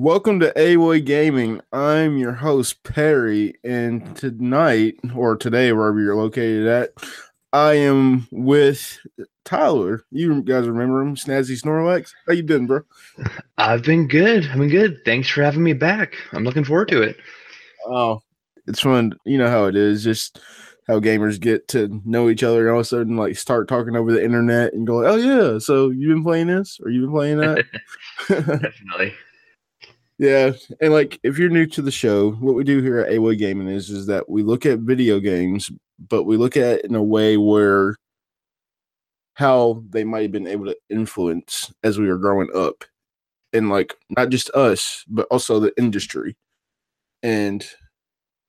Welcome to AWOY Gaming. I'm your host, Perry, and tonight, or today, wherever you're located at, I am with Tyler. You guys remember him, Snazzy Snorlax? How you doing, bro? I've been good. I've been good. Thanks for having me back. I'm looking forward to it. Oh, it's fun. You know how it is. Just how gamers get to know each other and all of a sudden like start talking over the internet and go, "Oh yeah, so you've been playing this or you've been playing that?" Definitely. Yeah, and like if you're new to the show, what we do here at AWOY Gaming is is that we look at video games, but we look at it in a way where how they might have been able to influence as we were growing up, and like not just us, but also the industry. And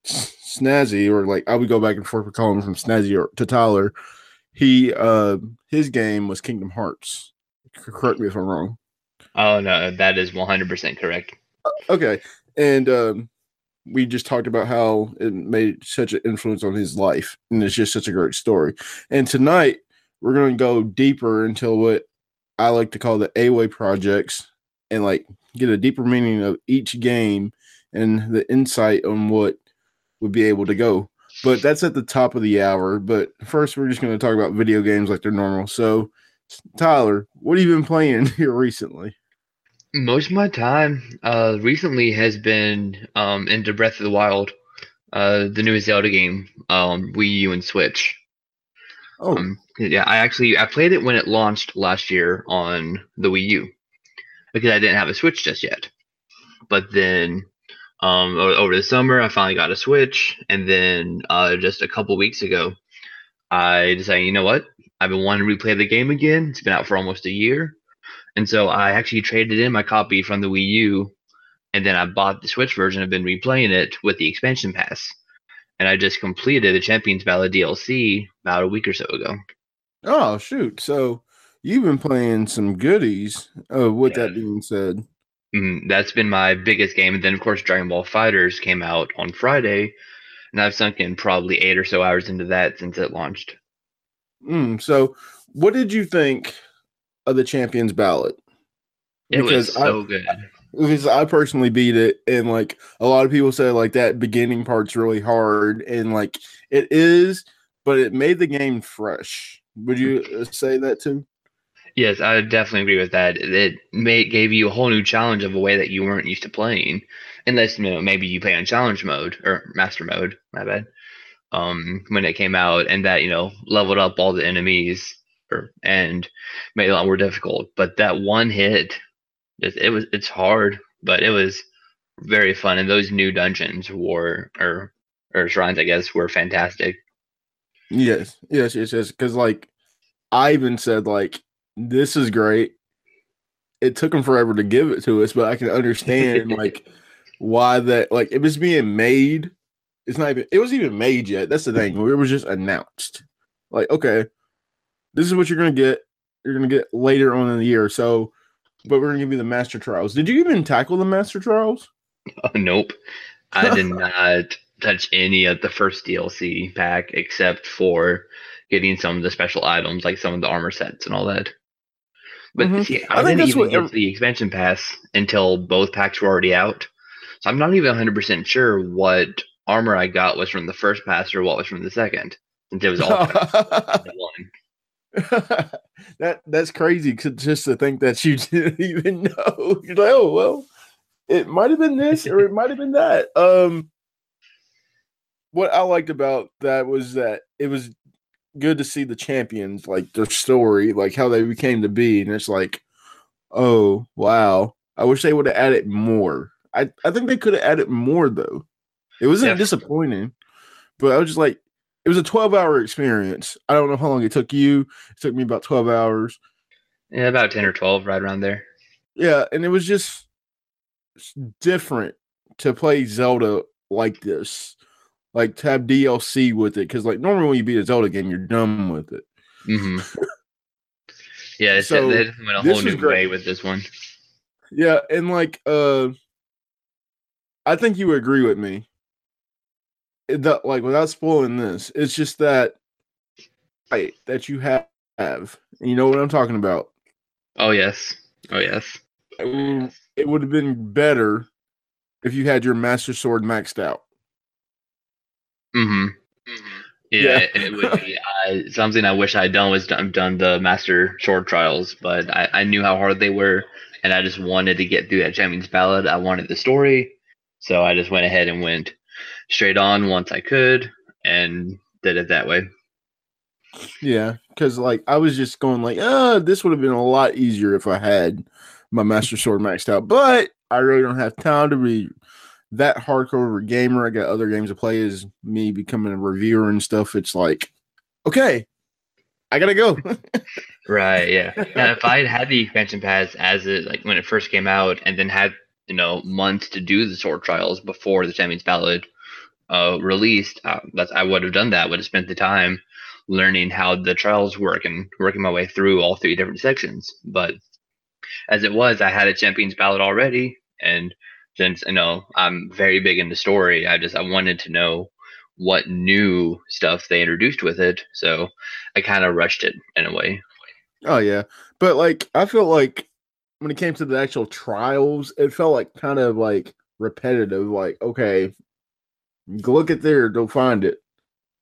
Snazzy, or like I would go back and forth with calling from Snazzy or to Tyler. He uh his game was Kingdom Hearts. Correct me if I'm wrong. Oh no, that is 100% correct. Okay. And um, we just talked about how it made such an influence on his life. And it's just such a great story. And tonight, we're going to go deeper into what I like to call the AWOY projects and like get a deeper meaning of each game and the insight on what would be able to go. But that's at the top of the hour. But first, we're just going to talk about video games like they're normal. So, Tyler, what have you been playing here recently? Most of my time uh, recently has been um, into Breath of the Wild, uh, the newest Zelda game, um, Wii U and Switch. Oh, Um, yeah, I actually I played it when it launched last year on the Wii U because I didn't have a Switch just yet. But then um, over the summer, I finally got a Switch, and then uh, just a couple weeks ago, I decided, you know what? I've been wanting to replay the game again. It's been out for almost a year, and so I actually traded in my copy from the Wii U, and then I bought the Switch version. I've been replaying it with the expansion pass, and I just completed the Champions Ballad DLC about a week or so ago. oh, shoot. So you've been playing some goodies. Oh, with that being said, Mm, that's been my biggest game. And then, of course, Dragon Ball FighterZ came out on Friday, and I've sunk in probably eight or so hours into that since it launched. mm, so what did you think of the Champions Ballad? It was Because I- so good. because I personally beat it, and like a lot of people say, like that beginning part's really hard, and like it is, but it made the game fresh. Would you uh, say that too? Yes, I definitely agree with that. It made, gave you a whole new challenge of a way that you weren't used to playing, unless you know maybe you play on challenge mode or master mode. My bad. Um, when it came out, and that you know leveled up all the enemies, and made it a lot more difficult. But that one hit, it, it was it's hard, but it was very fun. And those new dungeons were or or shrines, I guess, were fantastic. Yes, yes, yes, yes. Because like I even said, like this is great. It took them forever to give it to us, but I can understand like why that like it was being made. It's not even it wasn't even made yet. That's the thing. It was just announced. Like, okay, this is what you're gonna get. You're gonna get later on in the year. So, but we're gonna give you the master trials. Did you even tackle the master trials? Oh, nope. I did not touch any of the first DLC pack except for getting some of the special items, like some of the armor sets and all that. But Mhm. see, I I, didn't even get the expansion pass until both packs were already out. So I'm not even 100% sure what armor I got was from the first pass or what was from the second, since it was all one. that that's crazy just to think that you didn't even know. You're like, oh well, it might have been this or it might have been that. Um what I liked about that was that it was good to see the champions, like their story, like how they became to be, and it's like, oh wow. I wish they would have added more. I, I think they could have added more though. It wasn't Yeah. disappointing, but I was just like, it was a 12 hour experience. I don't know how long it took you. It took me about 12 hours. Yeah, about 10 or 12, right around there. Yeah, and it was just different to play Zelda like this, like to have DLC with it. Because like normally when you beat a Zelda game, you're done with it. Mm-hmm. Yeah, it's, So, definitely went a whole new great. way with this one. Yeah, and like uh, I think you agree with me. It- That like without spoiling this, it's just that right that you have. have. You know what I'm talking about. Oh, yes. Oh, yes. Mm, it would have been better if you had your master sword maxed out. Mm-hmm. Yeah, Yeah. it, it would be uh, something I wish I had done was done, done the master sword trials, but I, I knew how hard they were, and I just wanted to get through that Champions Ballad. I wanted the story, so I just went ahead and went straight on once I could, and did it that way. Yeah, because like I was just going like, uh, this would have been a lot easier if I had my master sword maxed out. But I really don't have time to be that hardcore gamer. I got other games to play. As me becoming a reviewer and stuff, it's like, okay, I gotta go. Right. Yeah. now, if I had had the expansion pass as it like when it first came out, and then had you know months to do the sword trials before the Champions Ballad uh, released, uh, that's I would have done that. Would have spent the time learning how the trials work and working my way through all three different sections. But as it was, I had a Champions Ballad already, and since you know I'm very big into story, I just I wanted to know what new stuff they introduced with it. So I kind of rushed it in a way. oh yeah, but like I felt like when it came to the actual trials, it felt like kind of like repetitive. Like okay, look at there, go find it.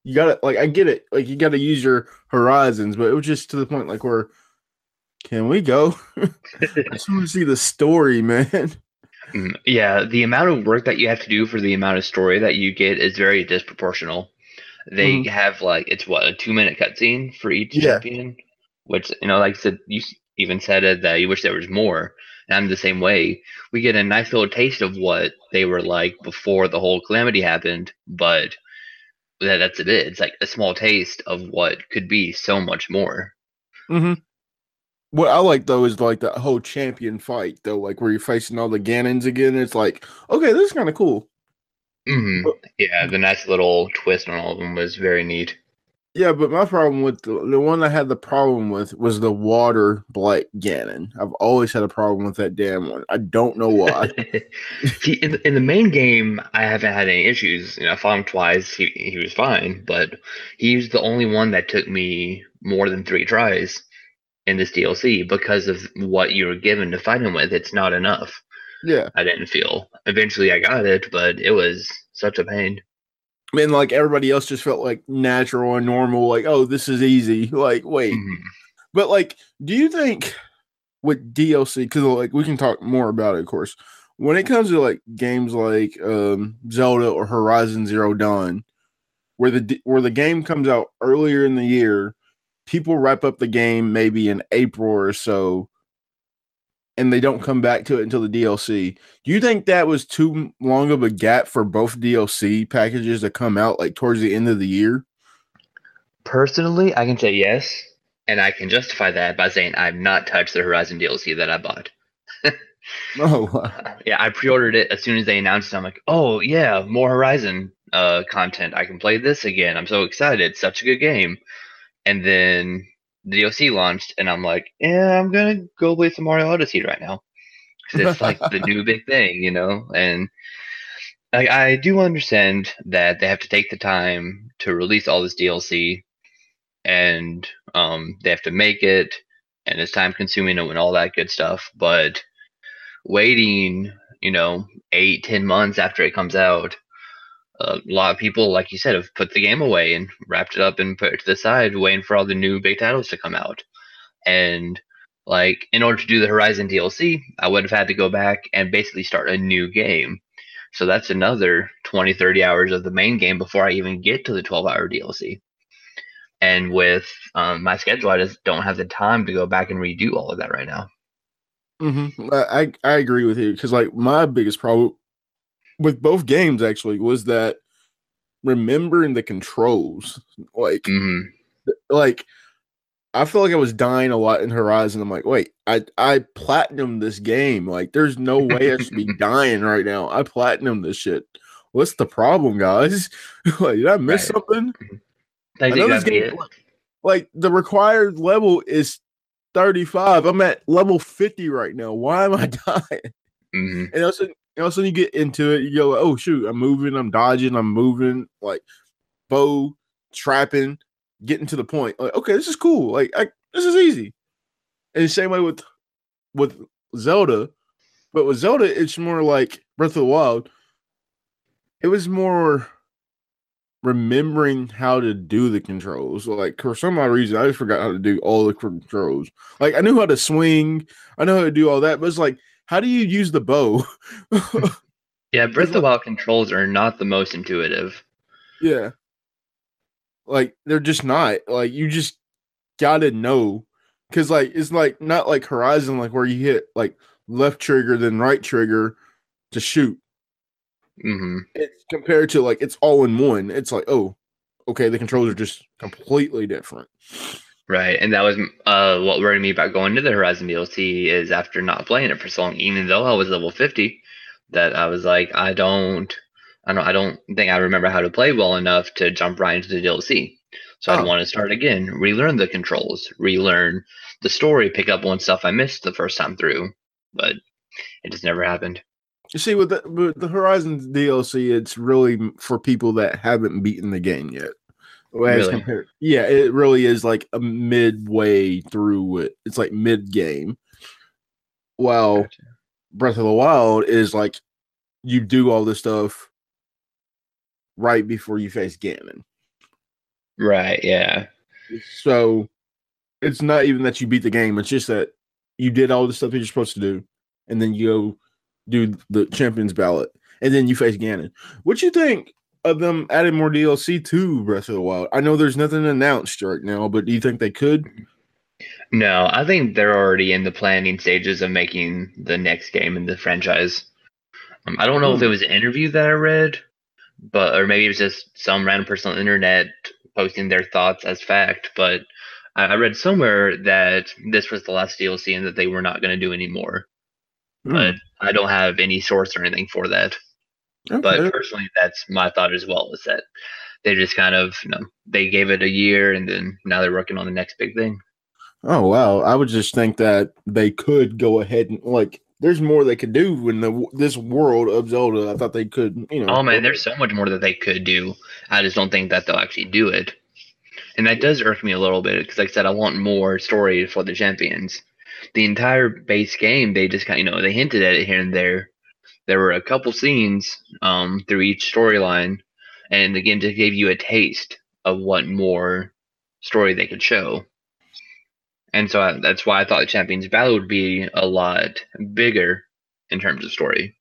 You gotta like I get it, like you gotta use your horizons, but it was just to the point like where can we go? I just want to see the story, man. Mm, Yeah, the amount of work that you have to do for the amount of story that you get is very disproportional. They Mhm. have like it's what a two minute cutscene for each Yeah. champion, which you know, like I said, you even said it that you wish there was more. And I'm the same way. We get a nice little taste of what they were like before the whole calamity happened, but that, that's it. It's like a small taste of what could be so much more. Mm-hmm. What I like though is like that whole champion fight though, like where you're facing all the Ganons again. It's like, okay, this is kind of cool. hmm But- Yeah, the nice little twist on all of them was very neat. Yeah, but my problem with the, the one I had the problem with was the water black Ganon. I've always had a problem with that damn one. I don't know why. See, in, the- in the main game, I haven't had any issues. You know, I fought him twice. He he was fine, but he's the only one that took me more than three tries in this DLC because of what you were given to fight him with. It's not enough. yeah, I didn't feel. Eventually, I got it, but it was such a pain. Mean, like everybody else just felt like natural and normal. Like, oh, this is easy. Like, wait, Mhm. But like, do you think with DLC, because like we can talk more about it, of course, when it comes to like games like um, Zelda or Horizon Zero Dawn, where the where the game comes out earlier in the year, people wrap up the game maybe in April or so, and they don't come back to it until the DLC. Do you think that was too long of a gap for both DLC packages to come out like towards the end of the year? Personally, I can say yes, and I can justify that by saying I've not touched the Horizon DLC that I bought. Oh, wow. Yeah, I pre-ordered it as soon as they announced it. I'm like, oh yeah, more Horizon uh, content. I can play this again. I'm so excited. Such a good game. And then the DLC launched, and I'm like, yeah, I'm gonna go play some Mario Odyssey right now. 'Cause it's like the new big thing, you know. And I, I do understand that they have to take the time to release all this DLC, and um, they have to make it, and it's time consuming and all that good stuff. But waiting, you know, eight, ten months after it comes out, a lot of people, like you said, have put the game away and wrapped it up and put it to the side, waiting for all the new big titles to come out. And like, in order to do the Horizon DLC, I would have had to go back and basically start a new game. So that's another 20, 30 hours of the main game before I even get to the 12 hour DLC. And with um, my schedule, I just don't have the time to go back and redo all of that right now. Mm-hmm. I, I agree with you because like my biggest problem with both games actually was that remembering the controls. Like hmm like I feel like I was dying a lot in Horizon. I'm like, wait, I I platinum this game. Like, there's no way I should be dying right now. I platinum this shit. What's the problem, guys? like, did I miss Right. something? I I know this game like, like the required level is 35. I'm at level 50 right now. Why am I dying? hmm And also, and also you get into it, you go, oh shoot, I'm moving, I'm dodging, I'm moving, like bow, trapping, getting to the point. Like, okay, this is cool. Like, I, this is easy. And the same way with with Zelda, But with Zelda, it's more like Breath of the Wild. It was more remembering how to do the controls. Like for some odd reason, I just forgot how to do all the controls. Like I knew how to swing, I know how to do all that, but it's like, how do you use the bow? yeah, Breath of the Wild controls are not the most intuitive. Yeah. Like they're just not. Like you just gotta know. Cause like it's like not like Horizon, like where you hit like left trigger, then right trigger to shoot. Mm-hmm. It's compared to like it's all in one. It's like, oh, okay, the controls are just completely different. Right, and that was uh, what worried me about going to the Horizon DLC is after not playing it for so long, even though I was level fifty, that I was like, I don't, I don't, I don't think I remember how to play well enough to jump right into the DLC. So oh. I'd want to start again, relearn the controls, relearn the story, pick up on stuff I missed the first time through, but it just never happened. You see, with the, with the Horizon DLC, it's really for people that haven't beaten the game yet. Really? compared, yeah, it really is like a midway through it. It's like mid game. While gotcha. Breath of the Wild is like you do all this stuff right before you face Ganon. Right, yeah. So it's not even that you beat the game, it's just that you did all the stuff that you're supposed to do, and then you go do the champions ballad, and then you face Ganon. What you think of them added more DLC to Breath of the Wild? I know there's nothing announced right now, but do you think they could? No, I think they're already in the planning stages of making the next game in the franchise. Um, I don't know if it was an interview that I read, but or maybe it was just some random person on the internet posting their thoughts as fact. But I, I read somewhere that this was the last DLC and that they were not going to do any more. Mm. But I don't have any source or anything for that. Okay. But personally, that's my thought as well. Is that they just kind of, you know, they gave it a year and then now they're working on the next big thing. Oh wow! I would just think that they could go ahead and like. There's more they could do in the this world of Zelda. I thought they could, you know. Oh man, there's so much more that they could do. I just don't think that they'll actually do it, and that does irk me a little bit because, like I said, I want more story for the champions. The entire base game, they just kind, of, you know, they hinted at it here and there, there were a couple scenes um, through each storyline, and again, to give you a taste of what more story they could show. And so I, that's why I thought the Champions Ballad would be a lot bigger in terms of story.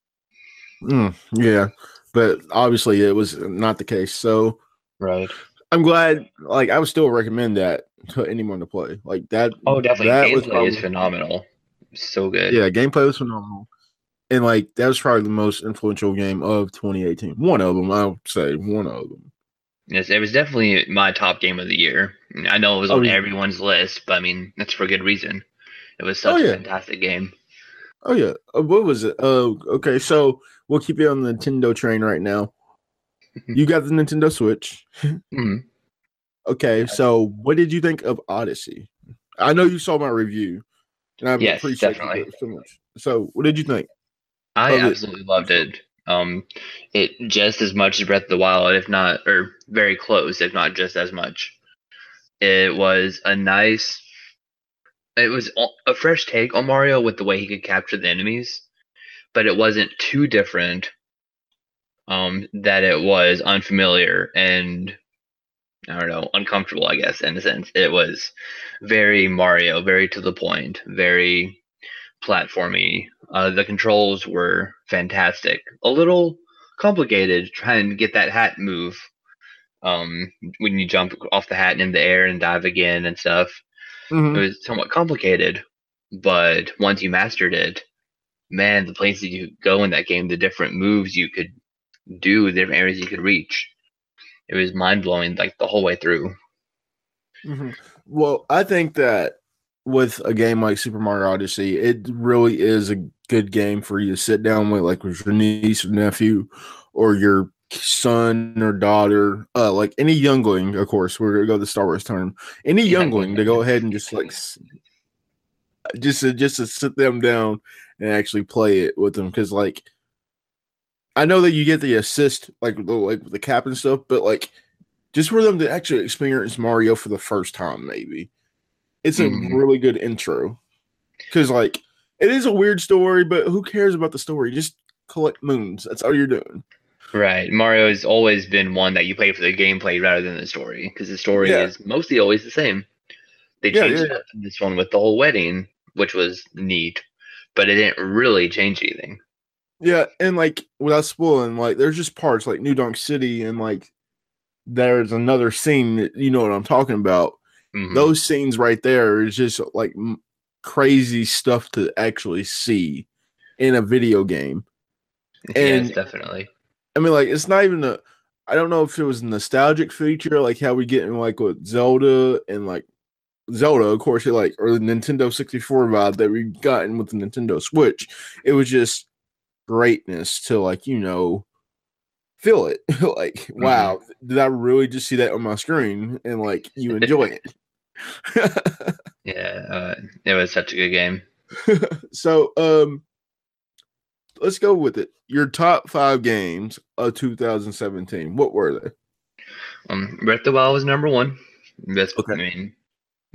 Mm, yeah, but obviously it was not the case. So, right. I'm glad. Like, I would still recommend that to anyone to play. Like that. Oh, definitely. That gameplay probably, is phenomenal. So good. Yeah, gameplay was phenomenal and like that was probably the most influential game of 2018. One of them, I would say, one of them. Yes, it was definitely my top game of the year. I know it was oh, on yeah. everyone's list, but I mean that's for good reason. It was such oh, yeah. a fantastic game. Oh yeah, uh, what was it? Oh, uh, okay. So we'll keep you on the Nintendo train right now. you got the Nintendo Switch. mm-hmm. Okay, so what did you think of Odyssey? I know you saw my review, and I yes, appreciate it so much. So, what did you think? I absolutely loved it. Um, it just as much as Breath of the Wild, if not, or very close, if not just as much. It was a nice. It was a fresh take on Mario with the way he could capture the enemies, but it wasn't too different. Um, that it was unfamiliar and I don't know, uncomfortable. I guess in a sense, it was very Mario, very to the point, very platformy. Uh, the controls were fantastic. A little complicated trying to get that hat move um, when you jump off the hat and in the air and dive again and stuff. Mm-hmm. It was somewhat complicated, but once you mastered it, man, the places you go in that game, the different moves you could do, the different areas you could reach, it was mind blowing like the whole way through. Mm-hmm. Well, I think that with a game like Super Mario Odyssey, it really is a good game for you to sit down with, like with your niece or nephew, or your son or daughter, uh, like any youngling. Of course, we're gonna go the Star Wars term. Any youngling to go ahead and just like, just to, just to sit them down and actually play it with them, because like, I know that you get the assist, like the like the cap and stuff, but like, just for them to actually experience Mario for the first time, maybe it's a mm-hmm. really good intro because like it is a weird story, but who cares about the story? Just collect moons. That's all you're doing. Right. Mario has always been one that you play for the gameplay rather than the story because the story Yeah. is mostly always the same. They changed yeah, it up this one with the whole wedding, which was neat, but it didn't really change anything. Yeah, and like without spoiling, like there's just parts like New Donk City and like there's another scene that you know what I'm talking about. Mhm. Those scenes right there is just like m- crazy stuff to actually see in a video game. yes, and- definitely. I mean, like it's not even a. I don't know if it was a nostalgic feature, like how we get in like with Zelda and like Zelda, of course, it like or the Nintendo 64 vibe that we gotten with the Nintendo Switch. It was just greatness to like you know feel it. like mm-hmm. wow, did I really just see that on my screen and like you enjoy it? Yeah, uh, it was such a good game. so um let's go with it. Your top five games of 2017. What were they? Um, Breath of the Wild was number one. That's, Okay. I mean,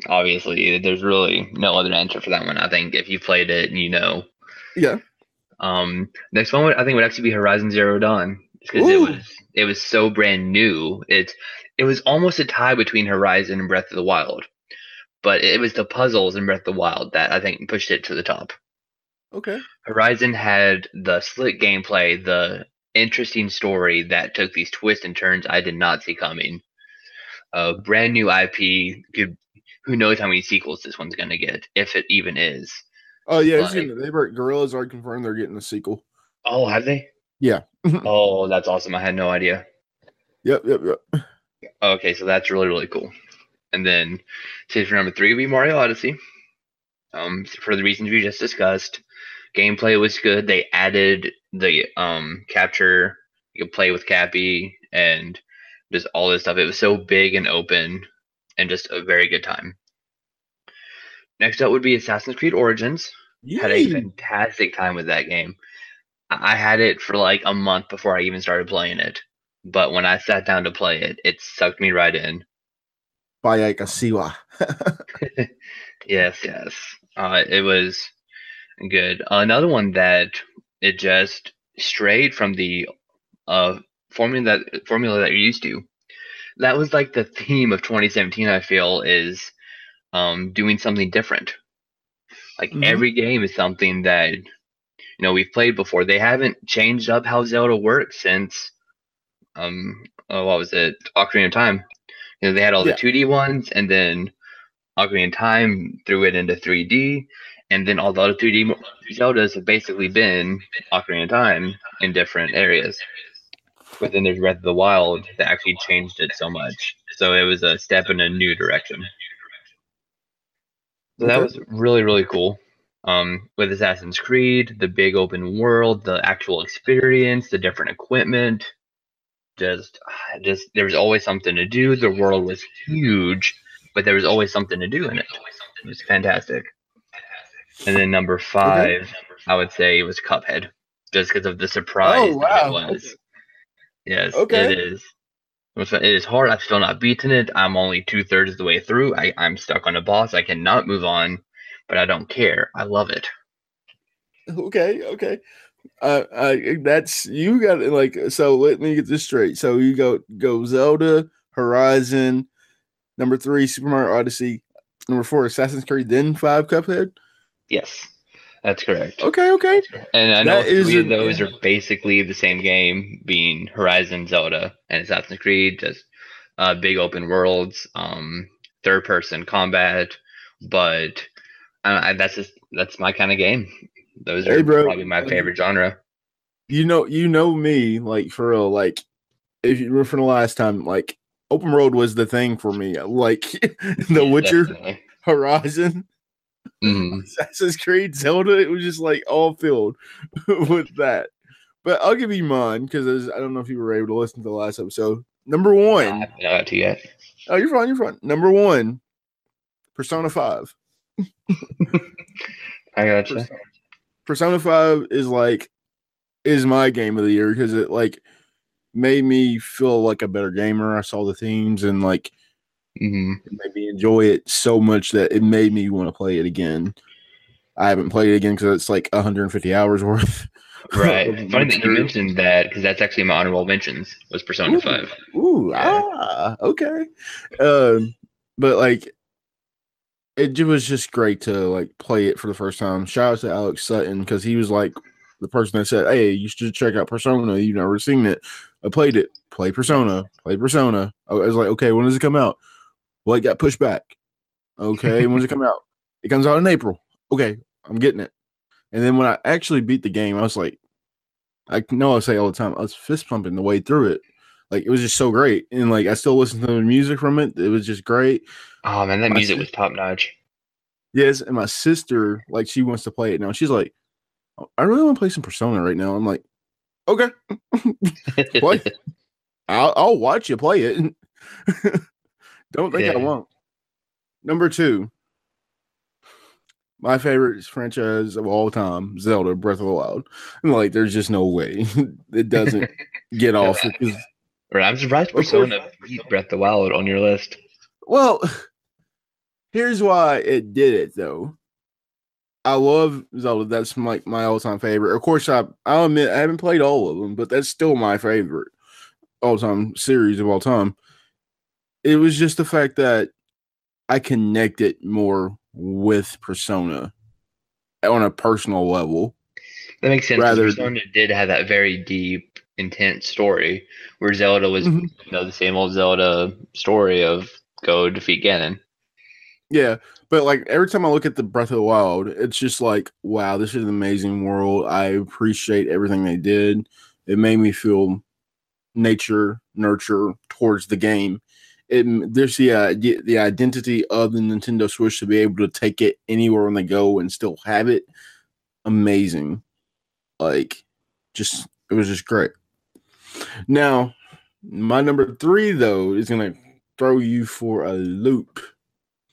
obviously, there's really no other answer for that one. I think if you played it, and you know. Yeah. Um, next one would, I think would actually be Horizon Zero Dawn because it was it was so brand new. It's it was almost a tie between Horizon and Breath of the Wild, but it was the puzzles in Breath of the Wild that I think pushed it to the top. Okay. Horizon had the slick gameplay, the interesting story that took these twists and turns I did not see coming. A brand new IP. Could, who knows how many sequels this one's gonna get, if it even is. Oh yeah, Like- getting- they were Guerrilla's are confirmed they're getting a sequel. Oh, have they? Yeah. oh, that's awesome. I had no idea. Yep, yep, yep. Okay, so that's really really cool. And then, for number three would be Mario Odyssey. Um, for the reasons we just discussed, gameplay was good. They added the um capture. You could play with Cappy and just all this stuff. It was so big and open, and just a very good time. Next up would be Assassin's Creed Origins. Had a fantastic time with that game. I had it for like a month before I even started playing it. But when I sat down to play it, it sucked me right in. Bayek of Siwa. Yes, yes. Uh, it was good. Another one that it just strayed from the uh formula that formula that you're used to. That was like the theme of 2017. I feel is um doing something different. Like Mhm. every game is something that you know we've played before. They haven't changed up how Zelda works since um uh, what was it Ocarina of Time. You know they had all Yeah. the 2D ones and then Ocarina of Time threw it into 3D, and then all the other 3D Zeldas have basically been Ocarina of Time in different areas. But then there's Breath of the Wild that actually changed it so much. So it was a step in a new direction. So that was really, really cool. Um, with Assassin's Creed, the big open world, the actual experience, the different equipment, just, just there was always something to do. The world was huge, but there was always something to do in it. It was fantastic. And then number five, I would say it was Cuphead, just because of the surprise Oh, that it wow. was. Yes, Okay. it is. It is hard. I've still not beaten it. I'm only two thirds of the way through. I, I'm stuck on a boss. I cannot move on, but I don't care. I love it. okay, okay. Uh, uh, that's you got it. Like, so let me get this straight. So you go go Zelda, Horizon, number three, Super Mario Odyssey, number four, Assassin's Creed, then five, Cuphead. Yes, that's correct. Okay, okay. And I know That three of those yeah. are basically the same game, being Horizon, Zelda, and Assassin's Creed, just uh, big open worlds, um, third person combat. But uh, that's just that's my kind of game. Those Hey, are bro. probably my favorite genre. You know, you know me, like for real. Like, if you remember from the last time, like open world was the thing for me. Like The Witcher, Definitely. Horizon, Mhm. Assassin's Creed, Zelda. It was just like all filled with that. But I'll give you mine because I don't know if you were able to listen to the last episode. Number I one. haven't got to yet. Oh, you're fine. You're fine. Number one, Persona Five. I gotcha. Persona Five is like is my game of the year because it like made me feel like a better gamer. I saw the themes and like mm-hmm. it made me enjoy it so much that it made me want to play it again. I haven't played it again because it's like 150 hours worth. Right. Funny that you mentioned that because that's actually my honorable mentions was Persona Ooh. Five. Ooh, Yeah. ah, okay. Um, but like, it was just great to like play it for the first time. Shout out to Alex Sutton because he was like the person that said, "Hey, you should check out Persona. You've never seen it. I played it. Play Persona. Play Persona." I was like, "Okay, when does it come out?" Well, it got pushed back. Okay, when does it come out? It comes out in April. Okay, I'm getting it. And then when I actually beat the game, I was like, I know I say all the time, I was fist pumping the way through it. Like it was just so great, and like I still listen to the music from it. It was just great. Oh man, that My music sis- was top notch. Yes, and my sister, like, she wants to play it now. She's like, "Oh, I really want to play some Persona right now. I'm like, okay, play. I'll, I'll watch you play it. Don't think I won't. Number two, my favorite franchise of all time, Zelda Breath of the Wild. And like, there's just no way it doesn't get off. Because, Right, I'm surprised. Persona beat Breath of the Wild on your list. well, here's why it did it though. I love Zelda. That's like my all-time favorite. Of course, I I'll admit I haven't played all of them, but that's still my favorite all-time series of all time. It was just the fact that I connected more with Persona on a personal level. That makes sense. Rather- Persona did have that very deep, intense story, where Zelda was, Mhm. you know, the same old Zelda story of go defeat Ganon. Yeah, but like every time I look at the Breath of the Wild, it's just like, wow, this is an amazing world. I appreciate everything they did. It made me feel nature, nurture towards the game. It there's the uh, the the identity of the Nintendo Switch to be able to take it anywhere when they go and still have it. Amazing, like just it was just great. Now, my number three though is gonna throw you for a loop.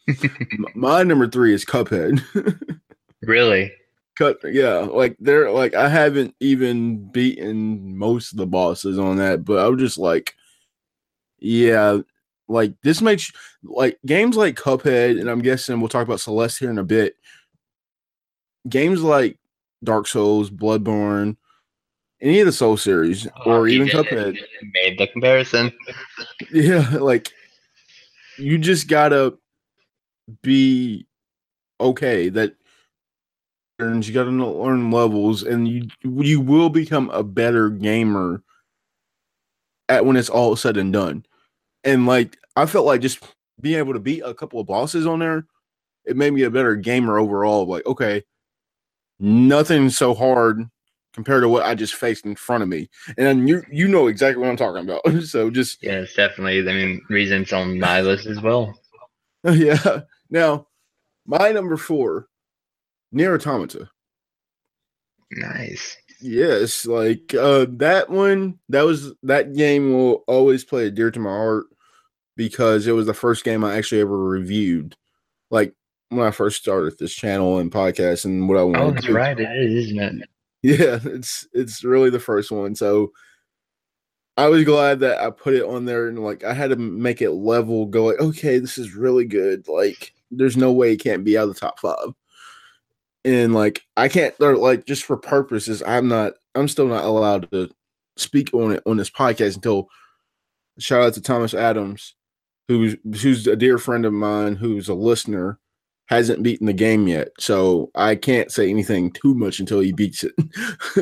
My number three is Cuphead. Really? Cut, yeah, like they're like I haven't even beaten most of the bosses on that, but I was just like, yeah, like this makes like games like Cuphead, and I'm guessing we'll talk about Celeste here in a bit. Games like Dark Souls, Bloodborne, any of the Soul series, or Oh, you even did. Cuphead, Made the comparison. yeah, like you just gotta be okay that you gotta learn levels and you you will become a better gamer at when it's all said and done and like i felt like just being able to beat a couple of bosses on there it made me a better gamer overall like okay nothing so hard compared to what i just faced in front of me and you you know exactly what i'm talking about so just Yes, definitely. I mean, reasons on my list as well. yeah. Now, my number four, NieR Automata. Nice. Yes, like uh that one, that was that game will always play a dear to my heart because it was the first game I actually ever reviewed. Like when I first started this channel and podcast and what I wanted Oh, to that's do. right. It is, isn't it? Yeah, it's it's really the first one. So I was glad that I put it on there and like I had to make it level, go like, okay, this is really good. Like, there's no way it can't be out of the top five. And like I can't or, like just for purposes, I'm not I'm still not allowed to speak on it on this podcast until shout out to Thomas Adams, who's who's a dear friend of mine who's a listener hasn't beaten the game yet, so I can't say anything too much until he beats it.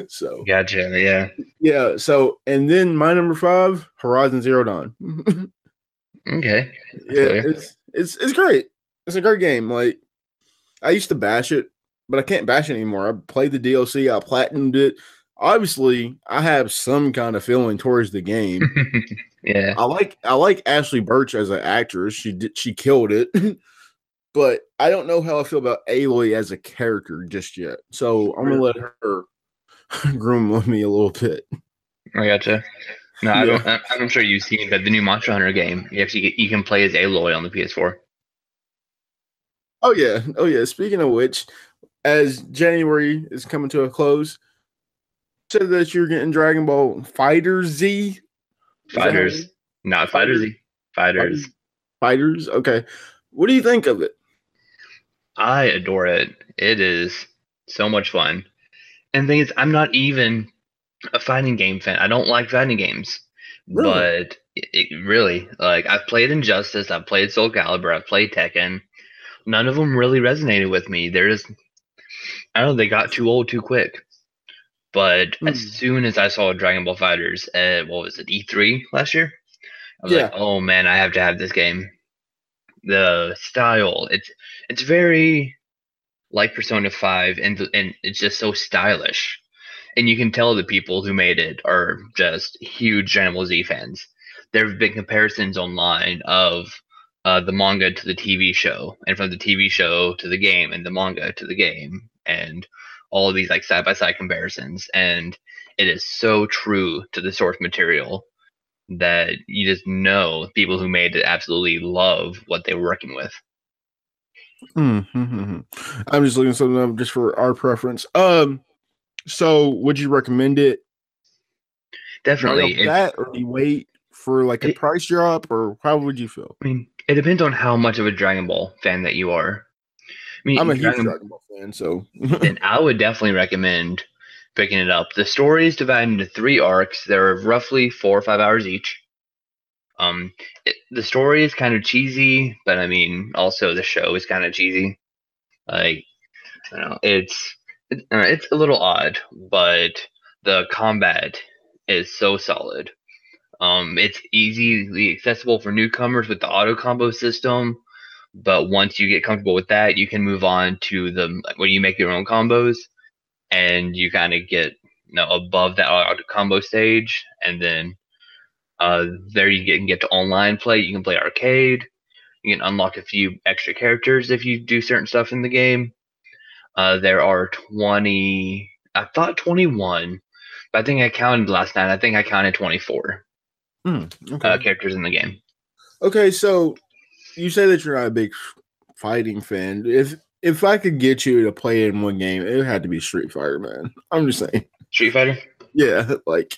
so Gotcha. Yeah. yeah, so and then my number five, Horizon Zero Dawn. Okay. yeah, it's it's it's great. It's a great game. Like I used to bash it, but I can't bash it anymore. I played the DLC, I platinumed it. Obviously, I have some kind of feeling towards the game. yeah. I like I like Ashly Burch as an actress. She did she killed it. But I don't know how I feel about Aloy as a character just yet. So I'm gonna let her groom with me a little bit. I gotcha. No, I don't, I'm, I'm sure you've seen that the new Monster Hunter game. You actually get, you can play as Aloy on the PS4. Oh yeah, oh yeah. Speaking of which, as January is coming to a close, said that you're getting Dragon Ball Fighter Z. Is that how it Fighters, not Fighters. Z. Fighters. Fighters. Okay. What do you think of it? I adore it. It is So much fun. And the thing is, I'm not even a fighting game fan. I don't like fighting games. Really? But it, it really, like, I've played Injustice, I've played Soul Calibur, I've played Tekken. None of them really resonated with me. They're just, I don't know, they got too old too quick. But as Hmm. soon as I saw Dragon Ball FighterZ at, what was it, E3 last year? I was Yeah. like, oh man, I have to have this game. The style, it's it's very like Persona 5 and and it's just so stylish. And you can tell the people who made it are just huge Dragon Z fans. There have been comparisons online of uh, the manga to the TV show, and from the TV show to the game, and the manga to the game, and all of these like side by side comparisons. And it is so true to the source material that you just know people who made it absolutely love what they were working with. Mm-hmm. I'm just looking something up just for our preference. Um, so would you recommend it? Definitely, it- that, or you wait for like a It- price drop, or how would you feel? I mean, it depends on how much of a Dragon Ball fan that you are. I mean, I'm a huge Dragon, Dragon Ball fan, so then I would definitely recommend picking it up. The story is divided into three arcs. They're roughly four or five hours each. Um, it, the story is kind of cheesy, but I mean, also the show is kind of cheesy. Like, don't know, it's it, it's a little odd, but the combat is so solid. Um, it's easily accessible for newcomers with the auto combo system, but once you get comfortable with that, you can move on to the when you make your own combos, and you kind of get you know above that auto combo stage, and then uh, there you get, can get to online play. You can play arcade. You can unlock a few extra characters if you do certain stuff in the game. Uh, there are 20, I thought 21, but I think I counted last night. I think I counted 24 Mm, okay. uh, characters in the game. okay, so you say that you're not a big fighting fan. If if I could get you to play in one game, it had to be Street Fighter, man. I'm just saying. Street Fighter? Yeah, like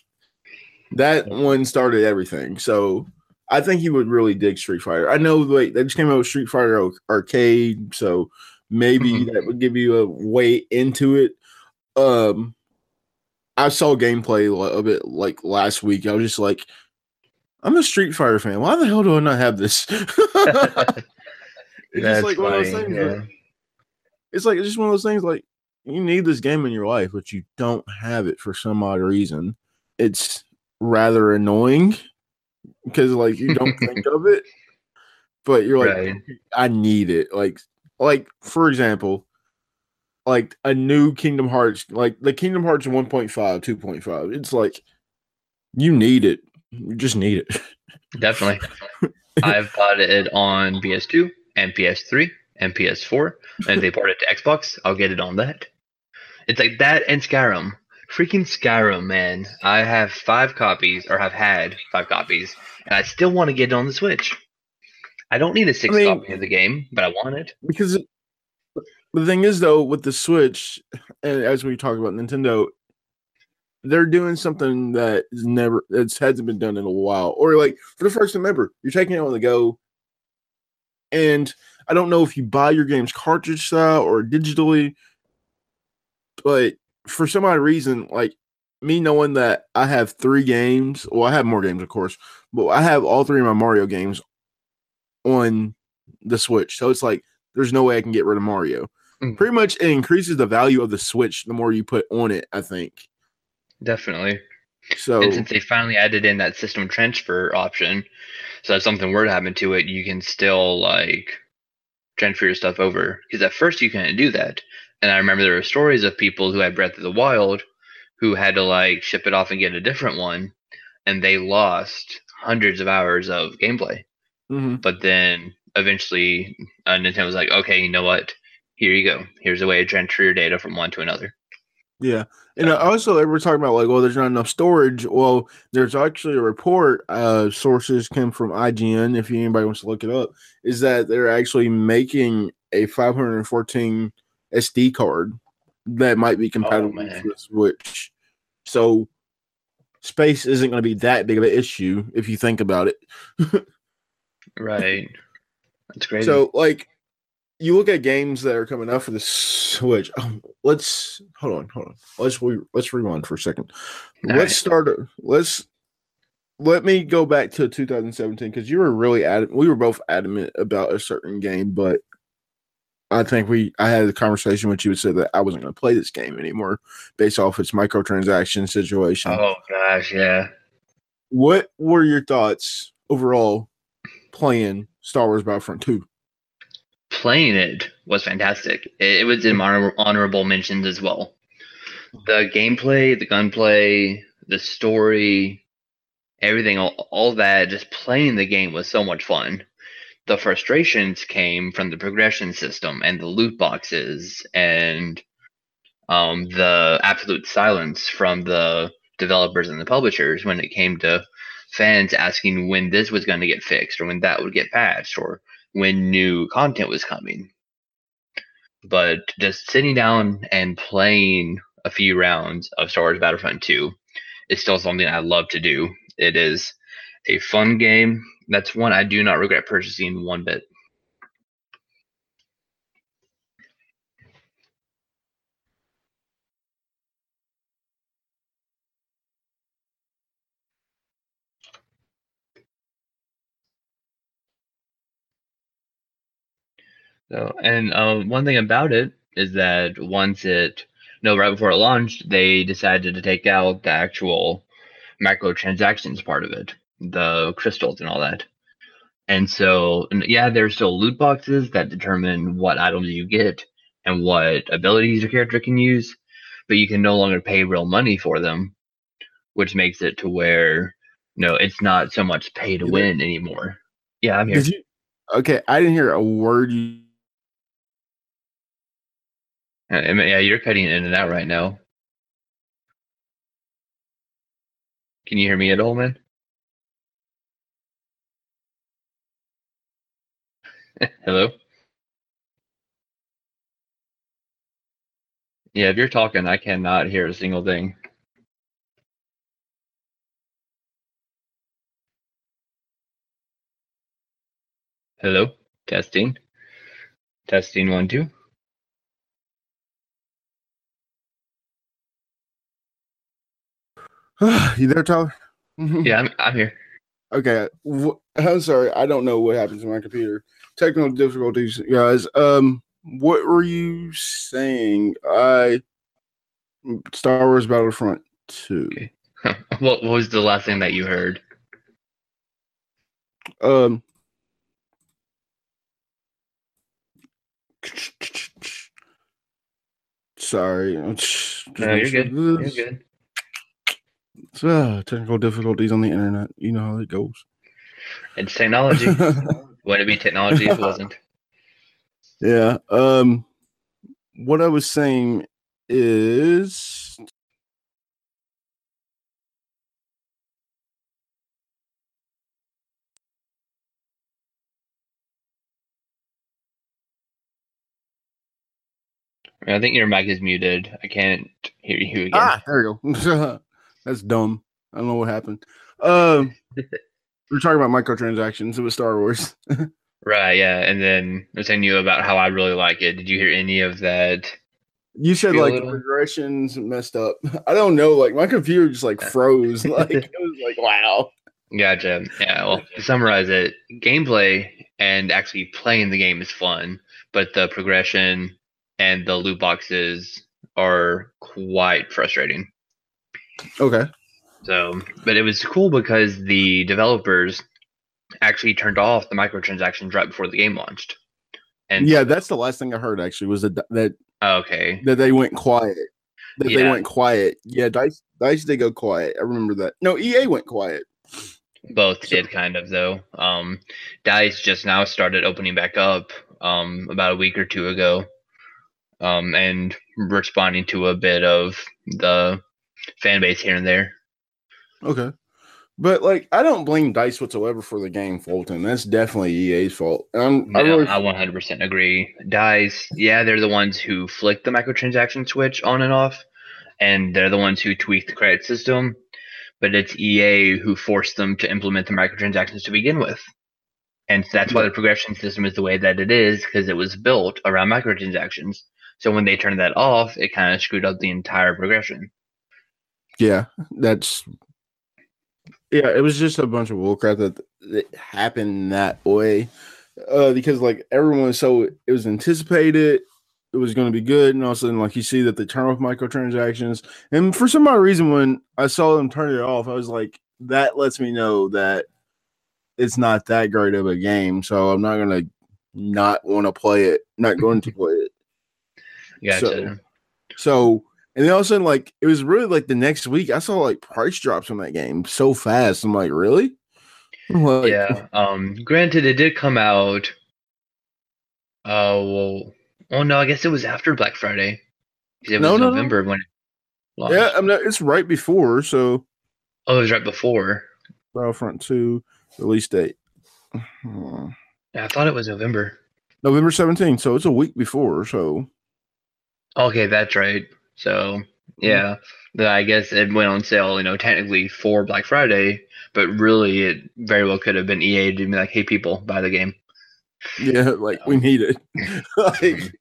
that one started everything. So I think you would really dig Street Fighter. I know like they just came out with Street Fighter Arcade, so maybe Mhm. that would give you a way into it. Um I saw gameplay li- of it like last week. I was just like, I'm a Street Fighter fan. Why the hell do I not have this? it's just like one of those things. that- it's like it's just one of those things like you need this game in your life, but you don't have it for some odd reason. It's rather annoying because like you don't think of it, but you're like, Right. I need it. Like, like for example, like a new Kingdom Hearts, like the Kingdom Hearts 1.5, 2.5. It's like you need it. You just need it. Definitely. I've bought it on PS2 and PS3 and PS4. And if they port it to Xbox, I'll get it on that. It's like that and Skyrim. Freaking Skyrim, man. I have five copies, or have had five copies, and I still want to get it on the Switch. I don't need a six I mean- copy of the game, but I want it. because the thing is though with the switch and as we talk about nintendo they're doing something that is never that hasn't been done in a while or like for the first time ever you're taking it on the go and i don't know if you buy your games cartridge style or digitally but for some odd reason like me knowing that i have three games well i have more games of course but i have all three of my mario games on the switch so it's like there's no way i can get rid of mario Mm. pretty much it increases the value of the switch the more you put on it i think Definitely. So And since they finally added in that system transfer option, so if something were to happen to it, you can still like transfer your stuff over. Because at first you couldn't do that. And I remember there were stories of people who had Breath of the Wild who had to like ship it off and get a different one, and they lost hundreds of hours of gameplay. mhm. But then eventually, uh, Nintendo was like, "Okay, you know what? Here you go. Here's a way to transfer your data from one to another." Yeah. And also they were talking about like, well, there's not enough storage. Well, there's actually a report, uh sources came from IGN, if anybody wants to look it up, is that they're actually making a 514 SD card that might be compatible man. with Switch. So space isn't going to be that big of an issue if you think about it. Right. That's crazy. So like you look at games that are coming out for the Switch. Um, let's hold on, hold on. Let's re, let's rewind for a second. All let's right. start. Let's let me go back to 2017 because you were really adamant. We were both adamant about a certain game, but I think we I had a conversation with you and said that I wasn't going to play this game anymore based off its microtransaction situation. Oh gosh, yeah. What were your thoughts overall playing Star Wars Battlefront 2? Playing it was fantastic. It, it was in honor- honorable mentions as well. The gameplay, the gunplay, the story, everything, all, all that, just playing the game was so much fun. The frustrations came from the progression system and the loot boxes and um, the absolute silence from the developers and the publishers when it came to fans asking when this was going to get fixed or when that would get patched or when new content was coming. But just sitting down and playing a few rounds of Star Wars Battlefront 2 is still something I love to do. It is a fun game. That's one I do not regret purchasing one bit. So, and uh, one thing about it is that once it, no, right before it launched, they decided to take out the actual microtransactions part of it, the crystals and all that. And so, yeah, there's still loot boxes that determine what items you get and what abilities your character can use, but you can no longer pay real money for them, which makes it to where, no, it's not so much pay to win anymore. Yeah, I'm here. You? Okay, I didn't hear a word you. Uh, I mean, yeah, you're cutting in and out right now. Can you hear me at all, man? Hello? Yeah, if you're talking, I cannot hear a single thing. Hello? Testing. Testing one, two. you there, Tyler? Mhm. Yeah, I'm, I'm here. Okay. wh- I'm sorry. I don't know what happens to my computer. Technical difficulties, guys. Um, what were you saying? I Star Wars Battlefront Two. Okay. what, what was the last thing that you heard? Um. Sorry. No, you're good. You're good. Ah, technical difficulties on the internet. You know how it goes. It's technology. Would it be technology if it wasn't? yeah. Um. What I was saying is. I think your mic is muted. I can't hear you again. Ah, there we go. That's dumb. I don't know what happened. Um, we're talking about microtransactions. It was Star Wars. Right, yeah. And then I was telling you about how I really like it. Did you hear any of that? You said like progressions messed up. I don't know. Like my computer just like froze. like it was like wow. Gotcha. Yeah, well, to summarize it, gameplay and actually playing the game is fun, but the progression and the loot boxes are quite frustrating. Okay. So, but it was cool because the developers actually turned off the microtransactions right before the game launched. And yeah, that's the last thing I heard. Actually, was that that okay, that they went quiet. That they went quiet. Yeah, Dice Dice did go quiet. I remember that. No, EA went quiet. both So- did kind of though. Um, Dice just now started opening back up um, about a week or two ago, um, and responding to a bit of the fan base here and there. Okay. But like, I don't blame Dice whatsoever for the game Fulton. That's definitely EA's fault. I'm, I really, I 100% agree. Dice, yeah, they're the ones who flick the microtransaction switch on and off, and they're the ones who tweak the credit system. But it's EA who forced them to implement the microtransactions to begin with. And that's why the progression system is the way that it is because it was built around microtransactions. So when they turned that off, it kind of screwed up the entire progression. Yeah, that's yeah. It was just a bunch of bullcrap that, that happened that way uh, because like everyone was so it was anticipated it was going to be good, and all of a sudden, like you see that they turn off microtransactions, and for some odd reason, when I saw them turn it off, I was like, that lets me know that it's not that great of a game, so I'm not going to not want to play it, not going to play it. Gotcha. So, so, and then all of a sudden, like it was really like the next week, I saw like price drops on that game so fast. I'm like, really? Like, yeah. Um. Granted, it did come out. Uh. Well. Oh no, I guess it was after Black Friday. It was no, no, November no. when. It yeah, I'm not. It's right before. So. Oh, it was right before. Battlefront Two release date. Yeah, I thought it was November. November 17th, so it's a week before. So. Okay, that's right. So yeah, mm-hmm. I guess it went on sale. You know, technically for Black Friday, but really it very well could have been EA to be like, "Hey, people, buy the game." Yeah, like we need it. like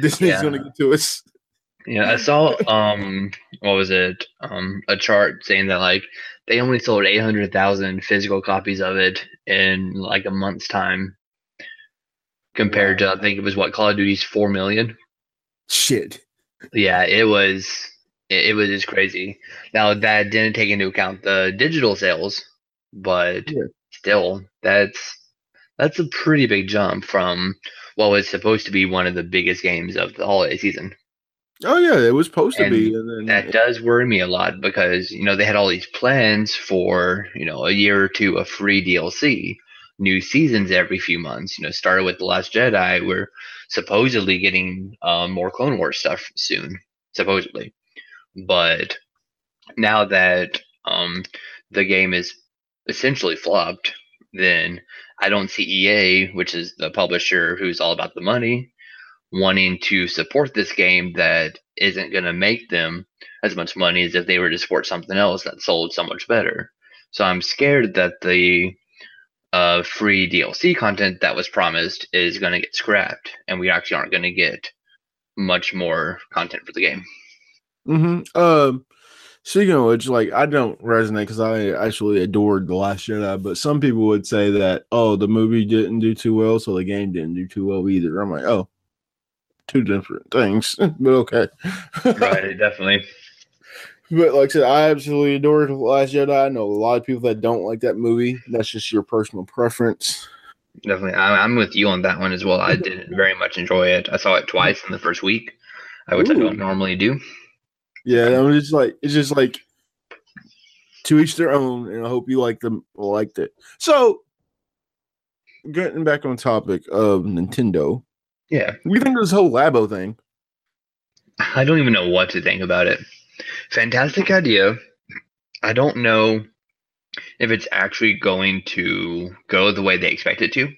Disney's yeah. gonna get to us. Yeah, I saw um what was it? Um a chart saying that like they only sold eight hundred thousand physical copies of it in like a month's time. Compared wow. to I think it was what Call of Duty's four million. Shit. Yeah, it was it, it was just crazy. Now that didn't take into account the digital sales, but yeah. still that's that's a pretty big jump from what was supposed to be one of the biggest games of the holiday season. Oh yeah, it was supposed and to be. Then, that does worry me a lot because you know they had all these plans for you know a year or two of free DLC, new seasons every few months. You know, started with the Last Jedi. We're supposedly getting um, more Clone Wars stuff soon, supposedly, but now that um, the game is essentially flopped, then I don't see EA, which is the publisher who's all about the money, wanting to support this game that isn't going to make them as much money as if they were to support something else that sold so much better. So I'm scared that the uh, free DLC content that was promised is going to get scrapped, and we actually aren't going to get much more content for the game. Mm-hmm. Um, you know, it's like I don't resonate because I actually adored the Last Jedi, but some people would say that oh, the movie didn't do too well, so the game didn't do too well either. I'm like, oh, two different things, but okay. right, definitely. But like I said, I absolutely adored the Last Jedi. I know a lot of people that don't like that movie. That's just your personal preference. Definitely, I'm with you on that one as well. I did very much enjoy it. I saw it twice in the first week, uh, which Ooh. I don't normally do. Yeah, I'm just like it's just like to each their own, and I hope you like them liked it. So, getting back on topic of Nintendo, yeah, we think this whole Labo thing. I don't even know what to think about it. Fantastic idea. I don't know if it's actually going to go the way they expect it to.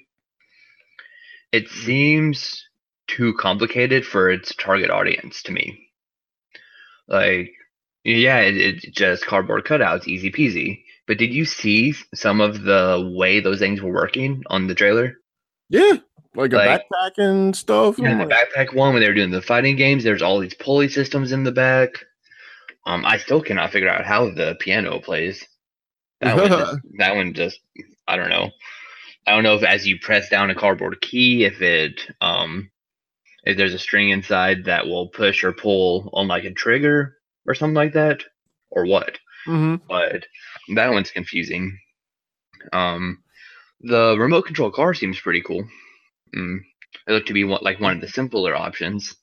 It hmm. seems too complicated for its target audience to me. Like, yeah, it, it's just cardboard cutouts, easy peasy. But did you see some of the way those things were working on the trailer? Yeah, like a like, backpack and stuff. Yeah, the backpack one when they were doing the fighting games. There's all these pulley systems in the back. Um, I still cannot figure out how the piano plays. That one, just, that one just, I don't know. I don't know if as you press down a cardboard key, if it um if there's a string inside that will push or pull on like a trigger or something like that, or what. Mm-hmm. But that one's confusing. Um, the remote control car seems pretty cool. Mm. It looked to be one, like one of the simpler options.